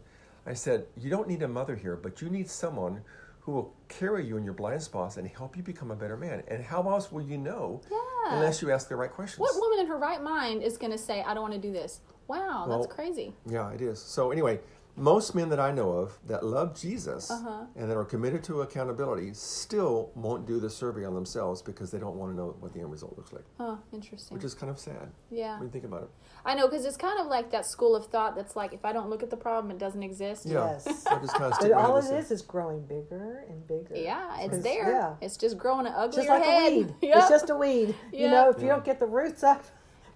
I said, "You don't need a mother here, but you need someone." Who will carry you in your blind spots and help you become a better man? And how else will you know Yeah. unless you ask the right questions? What woman in her right mind is going to say, I don't want to do this? Wow, Well, that's crazy. Yeah, it is. So anyway, most men that I know of that love Jesus Uh-huh. and that are committed to accountability still won't do the survey on themselves because they don't want to know what the end result looks like, Huh, interesting. which is kind of sad yeah. when you think about it. I know, because it's kind of like that school of thought that's like, if I don't look at the problem, it doesn't exist. Yeah, Yes. I just kind of stick But all head it in the is is growing bigger and bigger. Yeah, it's It's- there. Yeah. It's just growing an uglier Just like head. a weed. Yep. It's just a weed. You know, if you don't get the roots up,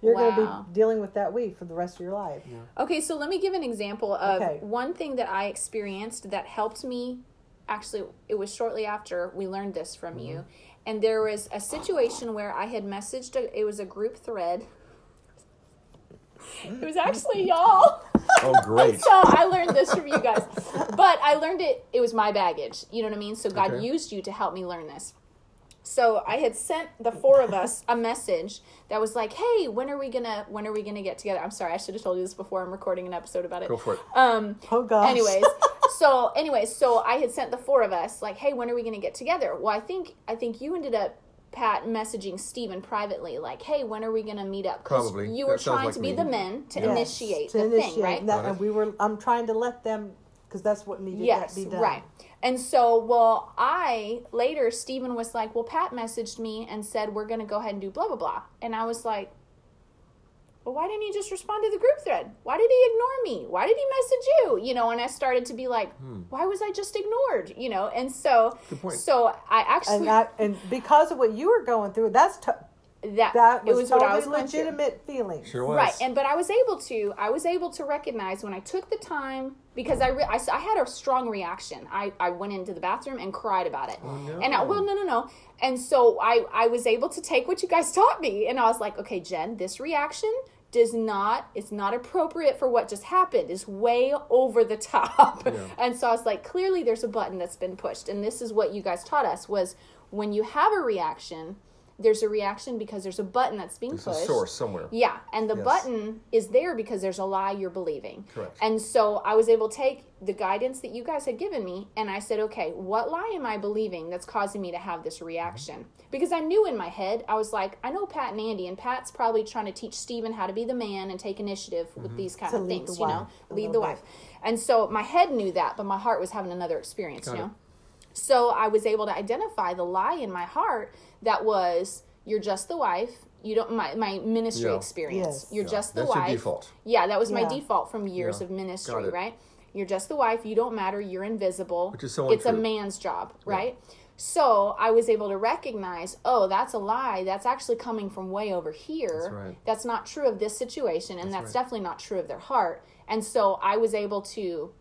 you're going to be dealing with that weed for the rest of your life. Okay, so let me give an example of Okay. one thing that I experienced that helped me. Actually, it was shortly after we learned this from mm-hmm. you. And there was a situation where I had messaged, a, it was a group thread. It was actually y'all. Oh, great. so I learned this from you guys. But I learned it, it was my baggage. You know what I mean? So God Okay. used you to help me learn this. So I had sent the four of us a message that was like, "Hey, when are we gonna when are we gonna get together?" I'm sorry, I should have told you this before. I'm recording an episode about it. Go for it. Um. Oh, gosh. Anyways, so anyways, so I had sent the four of us like, "Hey, when are we gonna get together?" Well, I think I think you ended up Pat messaging Steven privately like, "Hey, when are we gonna meet up?" Probably. You were That trying like to be me. the men to Yes, initiate to the initiate thing, right? That, Got and we were. I'm trying to let them because that's what needed Yes, to be done. right. And so, well, I later Stephen was like, "Well, Pat messaged me and said we're going to go ahead and do blah blah blah," and I was like, "Well, why didn't he just respond to the group thread? Why did he ignore me? Why did he message you? You know?" And I started to be like, "Why was I just ignored?" You know? And so, Hmm. Good point. so I actually And I, and because of what you were going through, that's t- that that it was, was totally what I was legitimate feeling. Sure was. Right, and but I was able to I was able to recognize when I took the time because I, re- I, s- I had a strong reaction. I, I went into the bathroom and cried about it. Oh, no. And I, well, no, no, no. And so I I was able to take what you guys taught me, and I was like, okay, Jen, this reaction does not it's not appropriate for what just happened. It's way over the top. And so I was like, clearly there's a button that's been pushed, and this is what you guys taught us was when you have a reaction there's a reaction because there's a button that's being There's a pushed. source somewhere. Yeah, and the Yes. button is there because there's a lie you're believing. Correct. And so I was able to take the guidance that you guys had given me and I said, okay, what lie am I believing that's causing me to have this reaction? Because I knew in my head, I was like, I know Pat and Andy, and Pat's probably trying to teach Steven how to be the man and take initiative with mm-hmm. these kind To of things, the you know, a lead little the bit. wife. And so my head knew that, but my heart was having another experience, Got you it. know? So I was able to identify the lie in my heart that was, you're just the wife. You don't my, my ministry Yeah. experience. Yes. You're Yeah, just the that's your wife. default. Yeah, that was my default from years Yeah. of ministry, right? You're just the wife. You don't matter. You're invisible. Which is so It's a man's job, right? So I was able to recognize, oh, that's a lie. That's actually coming from way over here. That's right. That's not true of this situation, and that's, right. definitely not true of their heart. And so I was able to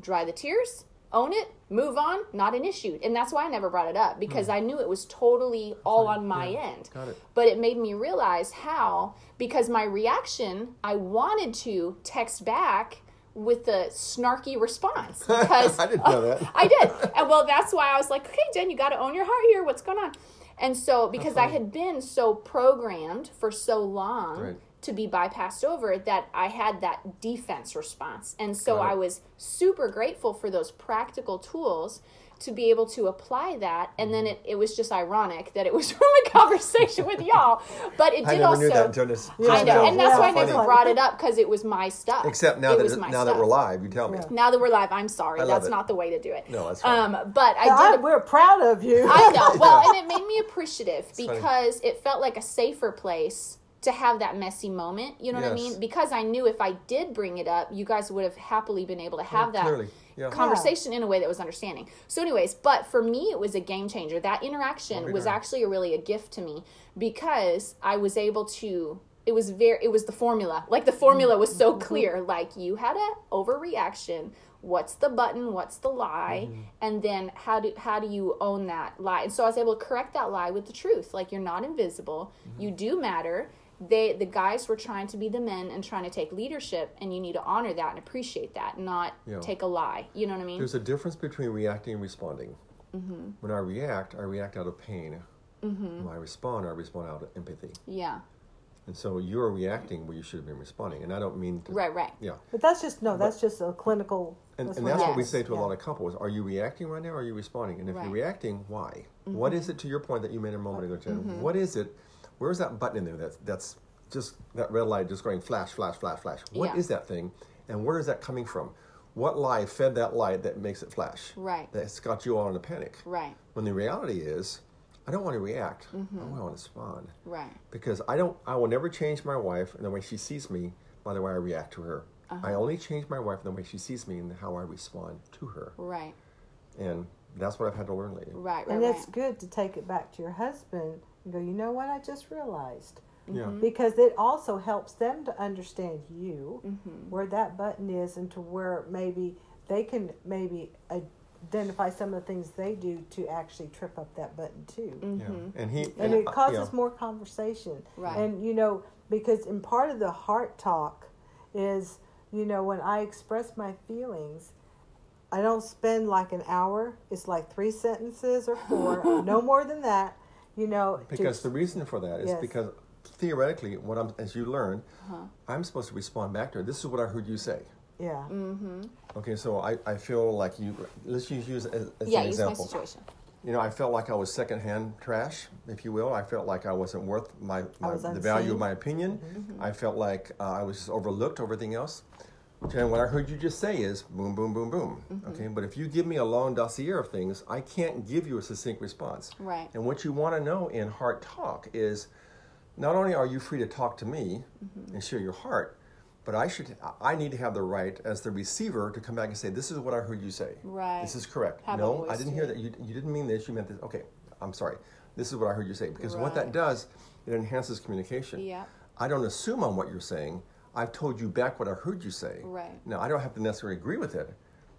dry the tears, own it, move on, not an issue. And that's why I never brought it up because hmm. I knew it was totally all on my end. Got it. But it made me realize how, because my reaction, I wanted to text back with a snarky response because I didn't know that. I did. And well, that's why I was like, okay, Jen, you got to own your heart here. What's going on? And so, because I had been so programmed for so long Right. To be bypassed over that I had that defense response. And so I was super grateful for those practical tools to be able to apply that. And then it, it was just ironic that it was from a conversation with y'all. But it I did never also. knew that until this. I know, and that's why I never funny. brought it up because it was my stuff. Except now It that was it- my now that we're live, you tell me. Yeah. Now that we're live, I'm sorry. love That's it. not the way to do it. No, that's fine. Um, but I I, did. we're proud of you. I know. Well, and it made me appreciative funny. because it felt like a safer place to have that messy moment. You know what I mean? Because I knew if I did bring it up, you guys would have happily been able to have that yeah. conversation in a way that was understanding. So, anyways, but for me, it was a game changer. That interaction was nice. actually a, really a gift to me because I was able to. It was very. It was the formula. Like the formula was so clear. Like you had a overreaction. What's the button? What's the lie? And then how do how do you own that lie? And so I was able to correct that lie with the truth. Like you're not invisible. You do matter. They the guys were trying to be the men and trying to take leadership, and you need to honor that and appreciate that, not Yeah. take a lie. You know what I mean? There's a difference between reacting and responding. Mm-hmm. When I react, I react out of pain. When I respond, I respond out of empathy. yeah. And so you're reacting where you should have been responding. And I don't mean to, Right. Right. Yeah. But that's just no. That's just a clinical. And, and what that's what we say to a lot of couples. Are you reacting right now or are you responding? And if Right. Mm-hmm. you're reacting, why? What is it to your point that you made a moment ago, Jen? What is it? Where's that button in there that's, that's just that red light just going flash, flash, flash, flash? What is Yeah. that thing? And where is that coming from? What lie fed that light that makes it flash? Right. That's got you all in a panic. Right. When the reality is, I don't want to react. Mm-hmm. I want to respond Right. because I don't. I will never change my wife and the way she sees me by the way I react to her. Uh-huh. I only change my wife in the way she sees me and how I respond to her, Right. and that's what I've had to learn lately. Right. Right. And right. it's good to take it back to your husband and go. You know what? I just realized. Mm-hmm. Yeah, because it also helps them to understand you Mm-hmm. where that button is and to where maybe they can maybe identify some of the things they do to actually trip up that button too yeah. And he and it uh, causes yeah. more conversation Right. and you know because in part of the heart talk is you know when i express my feelings i don't spend like an hour it's like three sentences or four no more than that you know to- Because the reason for that is Yes. because theoretically, what I'm as you learn, Uh-huh. I'm supposed to respond back to her. This is what I heard you say. yeah Mm. Okay, so I, I feel like you. Let's use use as, as yeah. an Use my example. situation. You know, I felt like I was secondhand trash, if you will. I felt like I wasn't worth my, my was the value of my opinion. I felt like uh, I was just overlooked over everything else. And what I heard you just say is boom, boom, boom, boom. Okay, but if you give me a long dossier of things, I can't give you a succinct response. Right. And what you want to know in heart talk is not only are you free to talk to me Mm-hmm. and share your heart, but I should I need to have the right as the receiver to come back and say, "This is what I heard you say. Right. This is correct. Have no, I didn't hear that. You, you didn't mean this. You meant this. Okay, I'm sorry. This is what I heard you say. Because what that does, it enhances communication. Yeah. I don't assume on what you're saying. I've told you back what I heard you say. Right. Now I don't have to necessarily agree with it,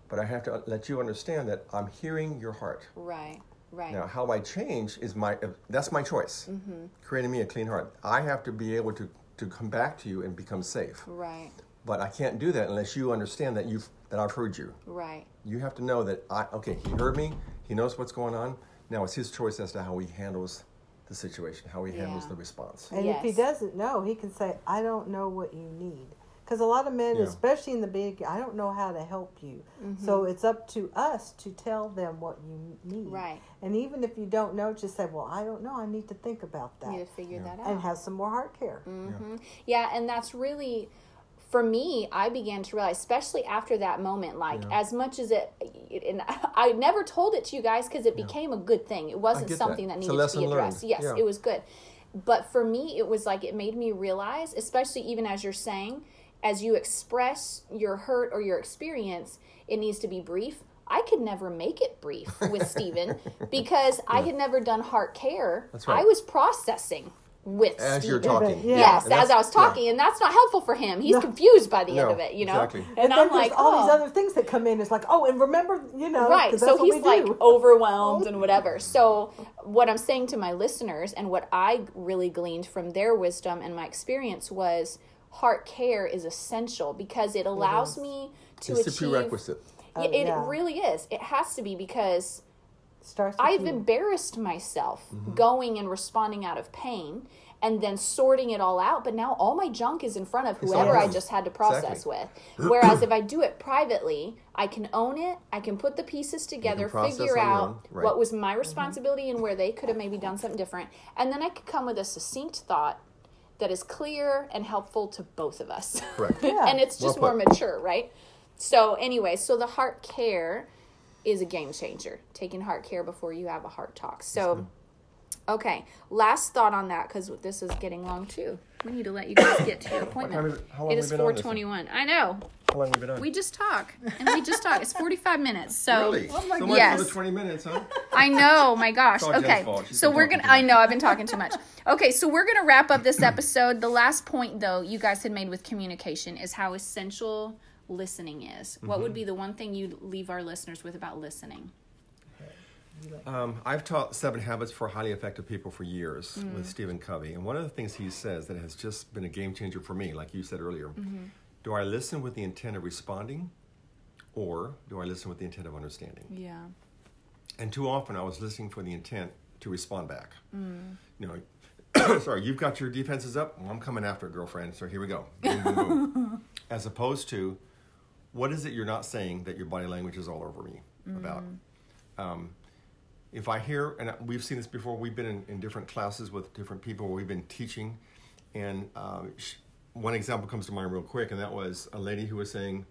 but I have to let you understand that I'm hearing your heart. Right. Right. Now, how I change is my uh, that's my choice. Mm-hmm. Creating me a clean heart. I have to be able to to come back to you and become safe. Right. But I can't do that unless you understand that you've that I've heard you. Right. You have to know that I okay. He heard me. He knows what's going on. Now it's his choice as to how he handles the situation, how he handles the response. And if he doesn't know, he can say, "I don't know what you need." Because a lot of men, Yeah. especially in the big, I don't know how to help you. Mm-hmm. So it's up to us to tell them what you need. Right. And even if you don't know, just say, "Well, I don't know. I need to think about that," Need to figure that out. and have some more heart care. Mm-hmm. Yeah, and that's really for me. I began to realize, especially after that moment, like Yeah. as much as it, and I never told it to you guys because it became a good thing. It wasn't something that. that, needed to be lesson learned. addressed. Yes, Yeah. it was good. But for me, it was like it made me realize, especially even as you're saying, as you express your hurt or your experience, it needs to be brief. I could never make it brief with Stephen because I had never done heart care. That's right. I was processing with As you're talking. Yeah. Yes, as I was talking, and that's not helpful for him. He's confused by the end of it, you know. exactly. And, And, I'm then like, all oh. these other things that come in. It's like, oh, and remember, you know, right? So that's what he's like overwhelmed and whatever. So what I'm saying to my listeners and what I really gleaned from their wisdom and my experience was heart care is essential because it allows me to It's the achieve. prerequisite. Yeah, uh, it yeah. really is. It has to be because Starts I've you. embarrassed myself Mm-hmm. going and responding out of pain and then sorting it all out. But now all my junk is in front of whoever I just had to process Exactly. with. Whereas if I do it privately, I can own it. I can put the pieces together, figure out right. what was my responsibility and where they could have maybe done something different. And then I could come with a succinct thought that is clear and helpful to both of us. Correct. Yeah. and it's Well just more put. mature, right? So anyway, so the heart care is a game changer. Taking heart care before you have a heart talk. So, okay, last thought on that because this is getting long too. We need to let you guys get to your appointment. time is it- how long it have is been on this one? I know. How long have we been on? We just talk and we just talk. It's forty-five minutes. So really? Oh my so much Yes. for the 20 minutes, huh? I know, my gosh. all Jen's Okay. fault. She's So been we're talking going to too I much. know I've been talking too much. Okay, so we're going to wrap up this episode. The last point though you guys had made with communication is how essential listening is. What Mm-hmm. would be the one thing you'd leave our listeners with about listening? Um, I've taught Seven Habits for Highly Effective People for years Mm. with Stephen Covey, and one of the things he says that has just been a game changer for me, like you said earlier, Mm-hmm. do I listen with the intent of responding, or do I listen with the intent of understanding? Yeah. And too often I was listening for the intent to respond back. Mm. You know, sorry, you've got your defenses up. Well, I'm coming after it, girlfriend. So here we go. Boom, boom, boom. As opposed to, what is it you're not saying that your body language is all over me about? Um, if I hear, and we've seen this before, we've been in, in different classes with different people where we've been teaching, and uh, sh- one example comes to mind real quick, and that was a lady who was saying,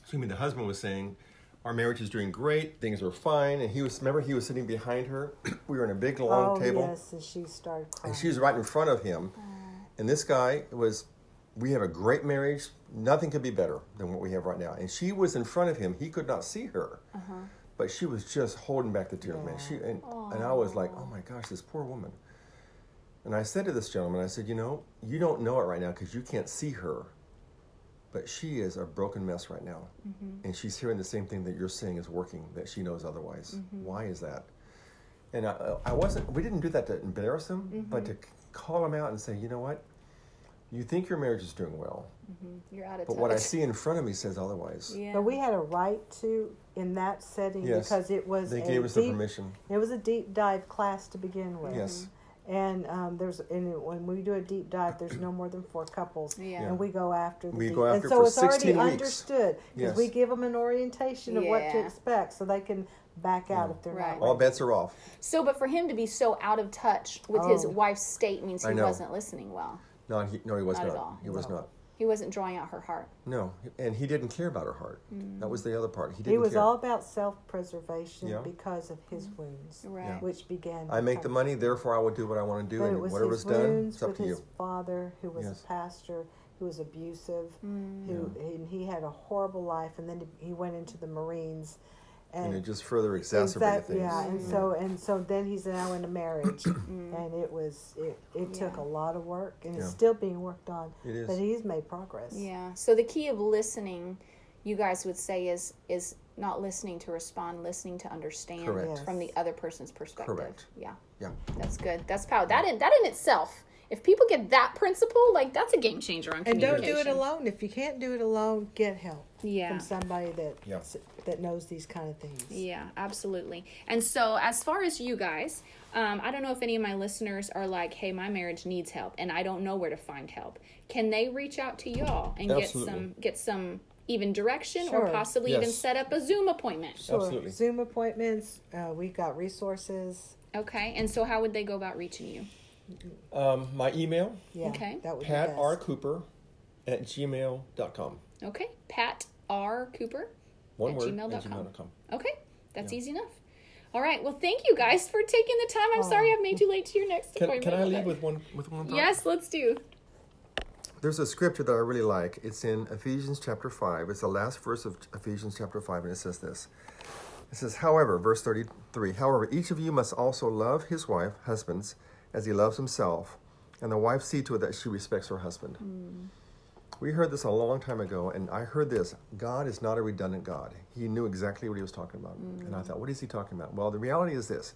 excuse me, the husband was saying, our marriage is doing great, things are fine, and he was, remember, he was sitting behind her. we were in a big long oh table, yes, and she started crying. and she was right in front of him, and this guy was. We have a great marriage. Nothing could be better than what we have right now. And she was in front of him. He could not see her uh-huh. but she was just holding back the tears, man. She and, and I was like, oh my gosh, this poor woman. And I said to this gentleman, I said, you know, you don't know it right now because you can't see her, but she is a broken mess right now, mm-hmm. and she's hearing the same thing that you're saying is working that she knows otherwise. Mm-hmm. Why is that? And I, I wasn't. We didn't do that to embarrass him, but mm-hmm. to call him out and say, you know what, you think your marriage is doing well, You're out of but touch. what I see in front of me says otherwise. Yeah. But we had a right to in that setting Yes. because it was They a gave us the deep, permission. It was a deep dive class to begin with. Yes. And um, there's and when we do a deep dive, there's no more than four couples, Yeah. and we go after the We deep. go and after so for it's already weeks. understood because Yes. we give them an orientation of what to expect, so they can back out if they're Right. not. All bets are off. So, but for him to be so out of touch with his Oh. wife's state means he wasn't listening well. No, he, no, he was Not not. at all. He was not. He wasn't drawing out her heart. No, and he didn't care about her heart. That was the other part. He didn't He was care. all about self-preservation Yeah. because of his mm-hmm. wounds, Right. which began. I make the money, therefore I will do what I want to do, But it and was whatever's his done, it's up with to his you. father, who was Yes. a pastor, who was abusive, mm. who and he had a horrible life, and then he went into the Marines, And and it just further exacerbated exact- things. yeah, and so and so then he's now in a marriage, Mm. and it was it, it took a lot of work, and it's still being worked on, It is. but he's made progress. Yeah. So the key of listening, you guys would say, is is not listening to respond, listening to understand Correct. Yes. from the other person's perspective. Correct. Yeah. Yeah. That's good. That's power. That in that in itself if people get that principle, like that's a game changer on And don't do it alone. If you can't do it alone, get help Yeah. from somebody that Yeah. That knows these kind of things. Yeah, absolutely. And so, as far as you guys, um, I don't know if any of my listeners are like, "Hey, my marriage needs help, and I don't know where to find help." Can they reach out to y'all and Absolutely. get some get some even direction, Sure. or possibly even set up a Zoom appointment? Sure. Absolutely. Zoom appointments. Uh, we've got resources. Okay. And so, how would they go about reaching you? Um, my email, Yeah. Okay. That would Pat be. R. Cooper at gmail.com. Okay, Pat R Cooper. One At word gmail.com. at gmail.com. Okay, that's easy enough. All right. Well, thank you guys for taking the time. I'm sorry I've made you late to your next Can, appointment. can I leave with one with one thought? Yes, let's do. There's a scripture that I really like. It's in Ephesians chapter 5. It's the last verse of Ephesians chapter 5, and it says this. It says, However, verse 33, however, each of you must also love his wife, husbands, as he loves himself, and the wife see to it that she respects her husband. Hmm. We heard this a long time ago, and I heard this God is not a redundant God. He knew exactly what he was talking about. And I mm. thought, what is he talking about? Well, the reality is this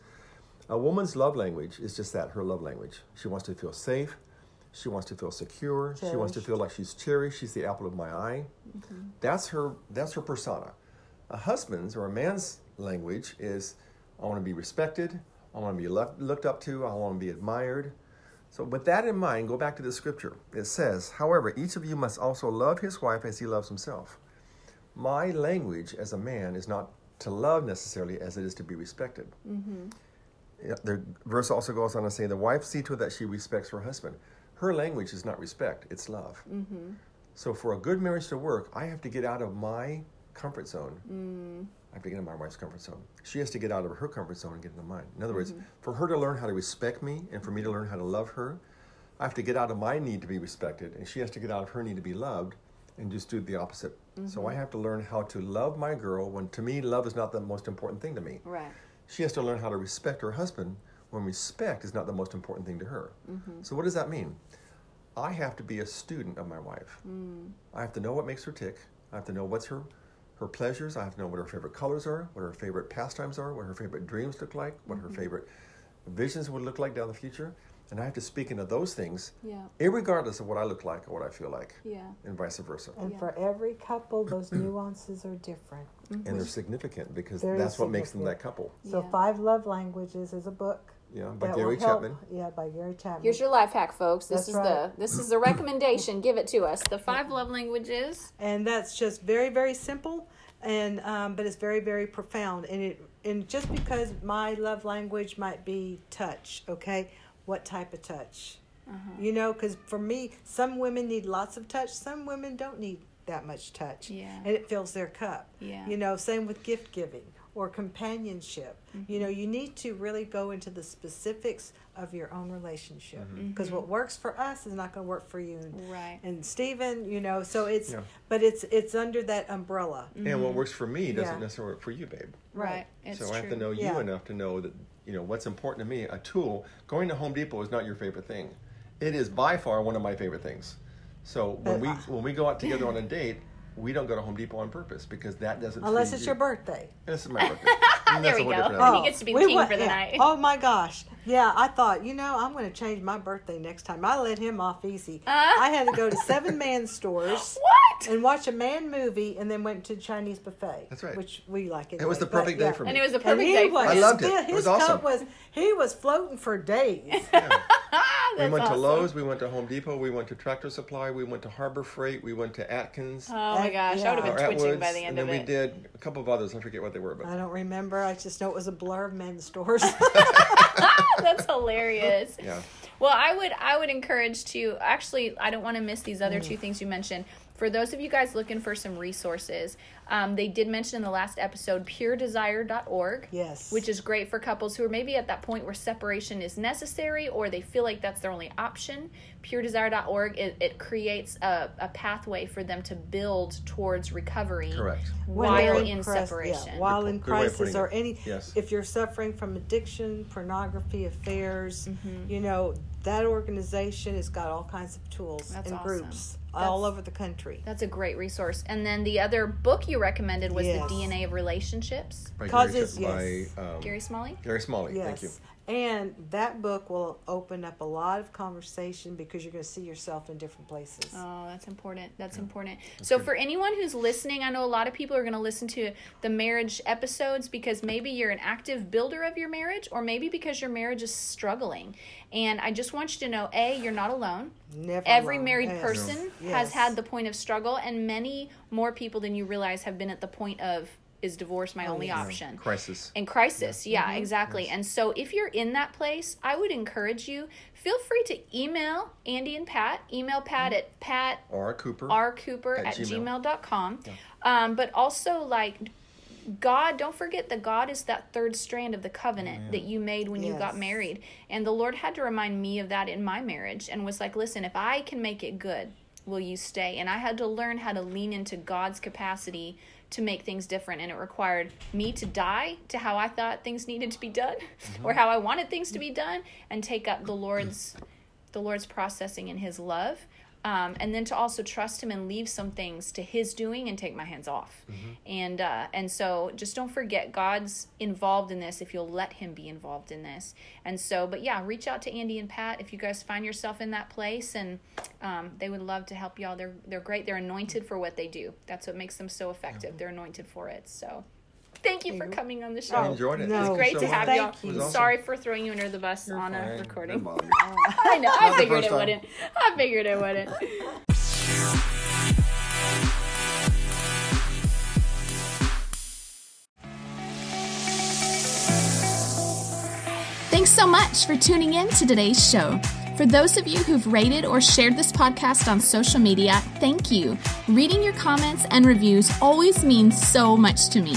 a woman's love language is just that her love language. She wants to feel safe, she wants to feel secure, she wants to feel like she's cherished, she's the apple of my eye. Mm-hmm. That's her that's her persona. A husband's or a man's language is I want to be respected, I want to be look- looked up to, I want to be admired. So, with that in mind, go back to the scripture. It says, However, each of you must also love his wife as he loves himself. My language as a man is not to love necessarily as it is to be respected. Mm-hmm. Yeah, The verse also goes on to say, The wife see to it that she respects her husband. Her language is not respect, it's love. Mm-hmm. So, for a good marriage to work, I have to get out of my comfort zone. Mm. I have to get in my wife's comfort zone. She has to get out of her comfort zone and get into mine. In other words, mm-hmm. for her to learn how to respect me and for me to learn how to love her, I have to get out of my need to be respected, and she has to get out of her need to be loved and just do the opposite. So I mm-hmm. have to learn how to love my girl when to me, love is not the most important thing to me. Right. She has to learn how to respect her husband when respect is not the most important thing to her. Mm-hmm. So, what does that mean? I have to be a student of my wife. Mm. I have to know what makes her tick. I have to know what's her her pleasures. I have to know what her favorite colors are, what her favorite pastimes are, what her favorite dreams look like, what her mm-hmm. favorite visions would look like down the future. And I have to speak into those things, Yeah. irregardless of what I look like or what I feel like, Yeah. and vice versa. And Yeah. for every couple, those nuances are different. Mm-hmm. And they're significant because Very that's what makes them that significant. couple. So, Five Love Languages is a book. Yeah, by that Gary will help- Chapman. Yeah, by Gary Chapman. Here's your life hack, folks. This That's is right. the this is the recommendation. Give it to us. The five love languages. and that's just very very simple and um, but it's very very profound and it and just because my love language might be touch okay what type of touch Uh-huh. you know because for me some women need lots of touch some women don't need that much touch Yeah. and it fills their cup Yeah. you know same with gift giving or companionship Mm-hmm. you know you need to really go into the specifics of your own relationship Mm-hmm. because what works for us is not going to work for you Mm-hmm. Right. and Stephen, you know, so it's Yeah. but it's it's under that umbrella. And what works for me doesn't Yeah. necessarily work for you, babe. Right. It's so true. I have to know you Yeah. enough to know that you know what's important to me. A tool. Going to Home Depot is not your favorite thing. It is by far one of my favorite things. So when But we I- when we go out together on a date, we don't go to Home Depot on purpose because that doesn't. Unless it's you. your birthday. This is my birthday. And There that's we go. different Oh. He gets to be the we king went- for the yeah. night. Oh my gosh. Yeah, I thought, you know, I'm going to change my birthday next time. I let him off easy. Uh-huh. I had to go to seven man stores What? and watch a man movie and then went to Chinese buffet. That's right. Which we like It It was the perfect but, day yeah. for me. And it was a perfect day for was, I loved it. still- It His was awesome. was he was floating for days. we That's went to. Lowe's, we went to Home Depot, we went to Tractor Supply, we went to Harbor Freight, we went to Atkins, Oh my gosh, I would have been twitching by Atwoods, the end of it. and then we did a couple of others. I forget what they were, but I don't remember. I just know it was a blur of men's stores. That's hilarious. yeah. Well, I would I would encourage to actually I don't want to miss these other Mm. two things you mentioned. For those of you guys looking for some resources, um, they did mention in the last episode puredesire.org. Yes. Which is great for couples who are maybe at that point where separation is necessary or they feel like that's their only option. Puredesire.org, it, it creates a, a pathway for them to build towards recovery Correct. While they're in crus- separation. Yeah, while in po- good way of crisis or any, Yes. if you're suffering from addiction, pornography, affairs, Mm-hmm. you know, that organization has got all kinds of tools That's and awesome. groups all over the country. That's a great resource. And then the other book you recommended was Yes. The DNA of Relationships. By Cause Gary, yes. by um, Gary Smalley? Gary Smalley. Yes. Thank you. And that book will open up a lot of conversation because you're going to see yourself in different places. Oh, that's important. That's important. so, for anyone who's listening, I know a lot of people are going to listen to the marriage episodes because maybe you're an active builder of your marriage, or maybe because your marriage is struggling. And I just want you to know A, you're not alone. Never Every alone. married Yes. person has had the point of struggle, and many more people than you realize have been at the point of, is divorce my only yes. option? Crisis. in crisis yeah, Mm-hmm. exactly and so if you're in that place i would encourage you feel free to email andy and pat email pat Mm-hmm. at pat R. Cooper. r cooper At at gmail. gmail.com um, but also like god don't forget that god is that third strand of the covenant that you made when you got married and the lord had to remind me of that in my marriage and was like listen if i can make it good will you stay and i had to learn how to lean into god's capacity to make things different and it required me to die to how i thought things needed to be done or mm-hmm. how i wanted things to be done and take up the lord's the lord's processing in his love um, and then to also trust him and leave some things to his doing and take my hands off. And uh, and so just don't forget god's involved in this if you'll let him be involved in this. And so but yeah reach out to andy and pat if you guys find yourself in that place. And um, they would love to help y'all. They're they're great. They're anointed for what they do. That's what makes them so effective. They're anointed for it. So thank you for coming on the show I enjoyed it. No. Thank you great so to have much. y'all Thank you. It awesome. sorry for throwing you under the bus You're on a recording Don't. I know. I figured it time. wouldn't. I figured it wouldn't. Thanks so much for tuning in to today's show. For those of you who've rated or shared this podcast on social media, thank you. Reading your comments and reviews always means so much to me.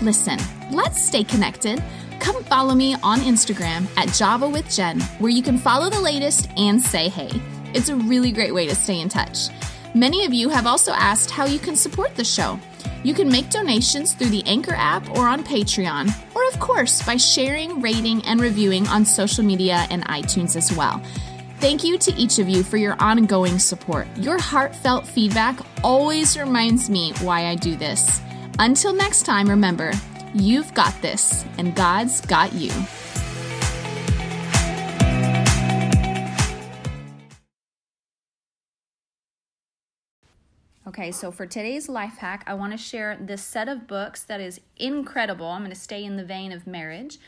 Listen, let's stay connected. Come follow me on Instagram at Java with Jen, where you can follow the latest and say hey. It's a really great way to stay in touch. Many of you have also asked how you can support the show. You can make donations through the Anchor app or on Patreon, or of course by sharing, rating, and reviewing on social media and iTunes as well. Thank you to each of you for your ongoing support. Your heartfelt feedback always reminds me why I do this. Until next time, remember, you've got this, and God's got you. Okay, so for today's life hack, I want to share this set of books that is incredible. I'm going to stay in the vein of marriage.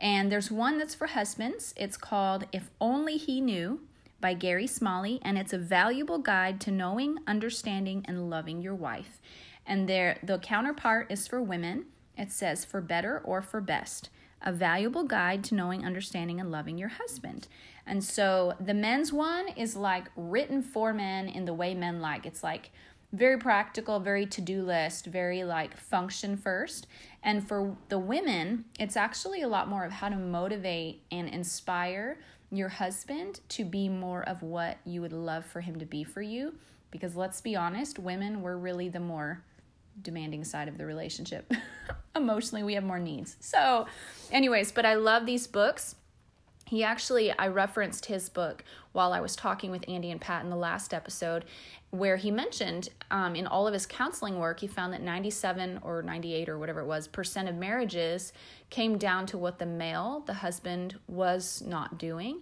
And there's one that's for husbands. It's called If Only He Knew by Gary Smalley, and it's a valuable guide to knowing, understanding, and loving your wife. And there, the counterpart is for women. It says for better or for best, a valuable guide to knowing, understanding, and loving your husband. And so the men's one is like written for men in the way men like. It's like very practical, very to do list, very like function first. And for the women, it's actually a lot more of how to motivate and inspire your husband to be more of what you would love for him to be for you. Because let's be honest, women, we're really the more demanding side of the relationship. Emotionally, we have more needs. So, anyways, but I love these books. He actually, I referenced his book while I was talking with Andy and Pat in the last episode, where he mentioned um, in all of his counseling work, he found that 97 or 98 or whatever it was percent of marriages came down to what the male, the husband, was not doing.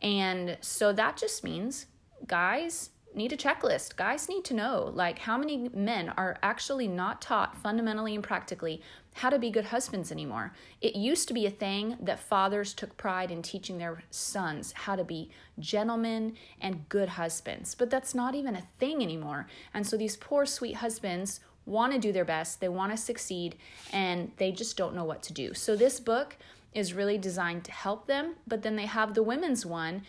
And so that just means guys need a checklist. Guys need to know like how many men are actually not taught fundamentally and practically how to be good husbands anymore. It used to be a thing that fathers took pride in teaching their sons how to be gentlemen and good husbands, but that's not even a thing anymore. And so these poor sweet husbands want to do their best, they want to succeed, and they just don't know what to do. So this book is really designed to help them, but then they have the women's one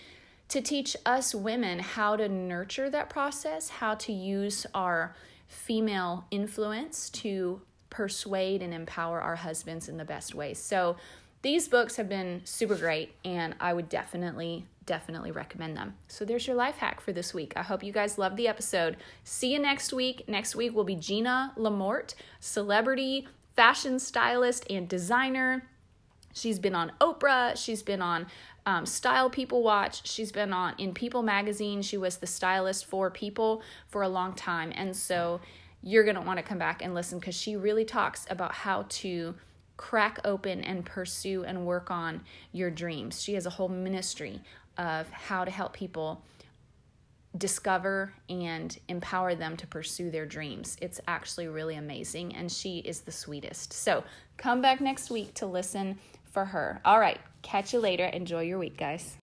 to teach us women how to nurture that process, how to use our female influence to persuade and empower our husbands in the best ways. So these books have been super great and I would definitely definitely recommend them. So there's your life hack for this week. I hope you guys loved the episode. See you next week. Next week will be Gina Lamorte, celebrity fashion stylist and designer. She's been on Oprah. She's been on um, Style People Watch. She's been on in People magazine. She was the stylist for People for a long time, and so you're gonna want to come back and listen because she really talks about how to crack open and pursue and work on your dreams. She has a whole ministry of how to help people discover and empower them to pursue their dreams. It's actually really amazing, and she is the sweetest. So come back next week to listen for her. All right, catch you later. Enjoy your week, guys.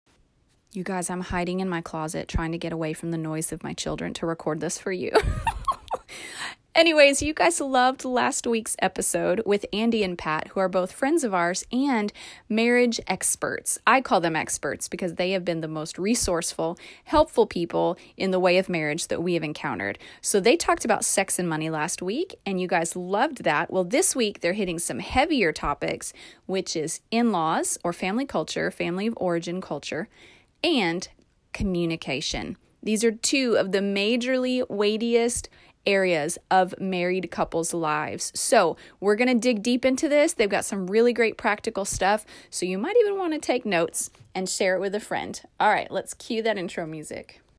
You guys, I'm hiding in my closet trying to get away from the noise of my children to record this for you. Anyways, you guys loved last week's episode with Andy and Pat, who are both friends of ours and marriage experts. I call them experts because they have been the most resourceful, helpful people in the way of marriage that we have encountered. So they talked about sex and money last week, and you guys loved that. Well, this week they're hitting some heavier topics, which is in laws or family culture, family of origin culture and communication. These are two of the majorly weightiest areas of married couples' lives. So, we're going to dig deep into this. They've got some really great practical stuff, so you might even want to take notes and share it with a friend. All right, let's cue that intro music.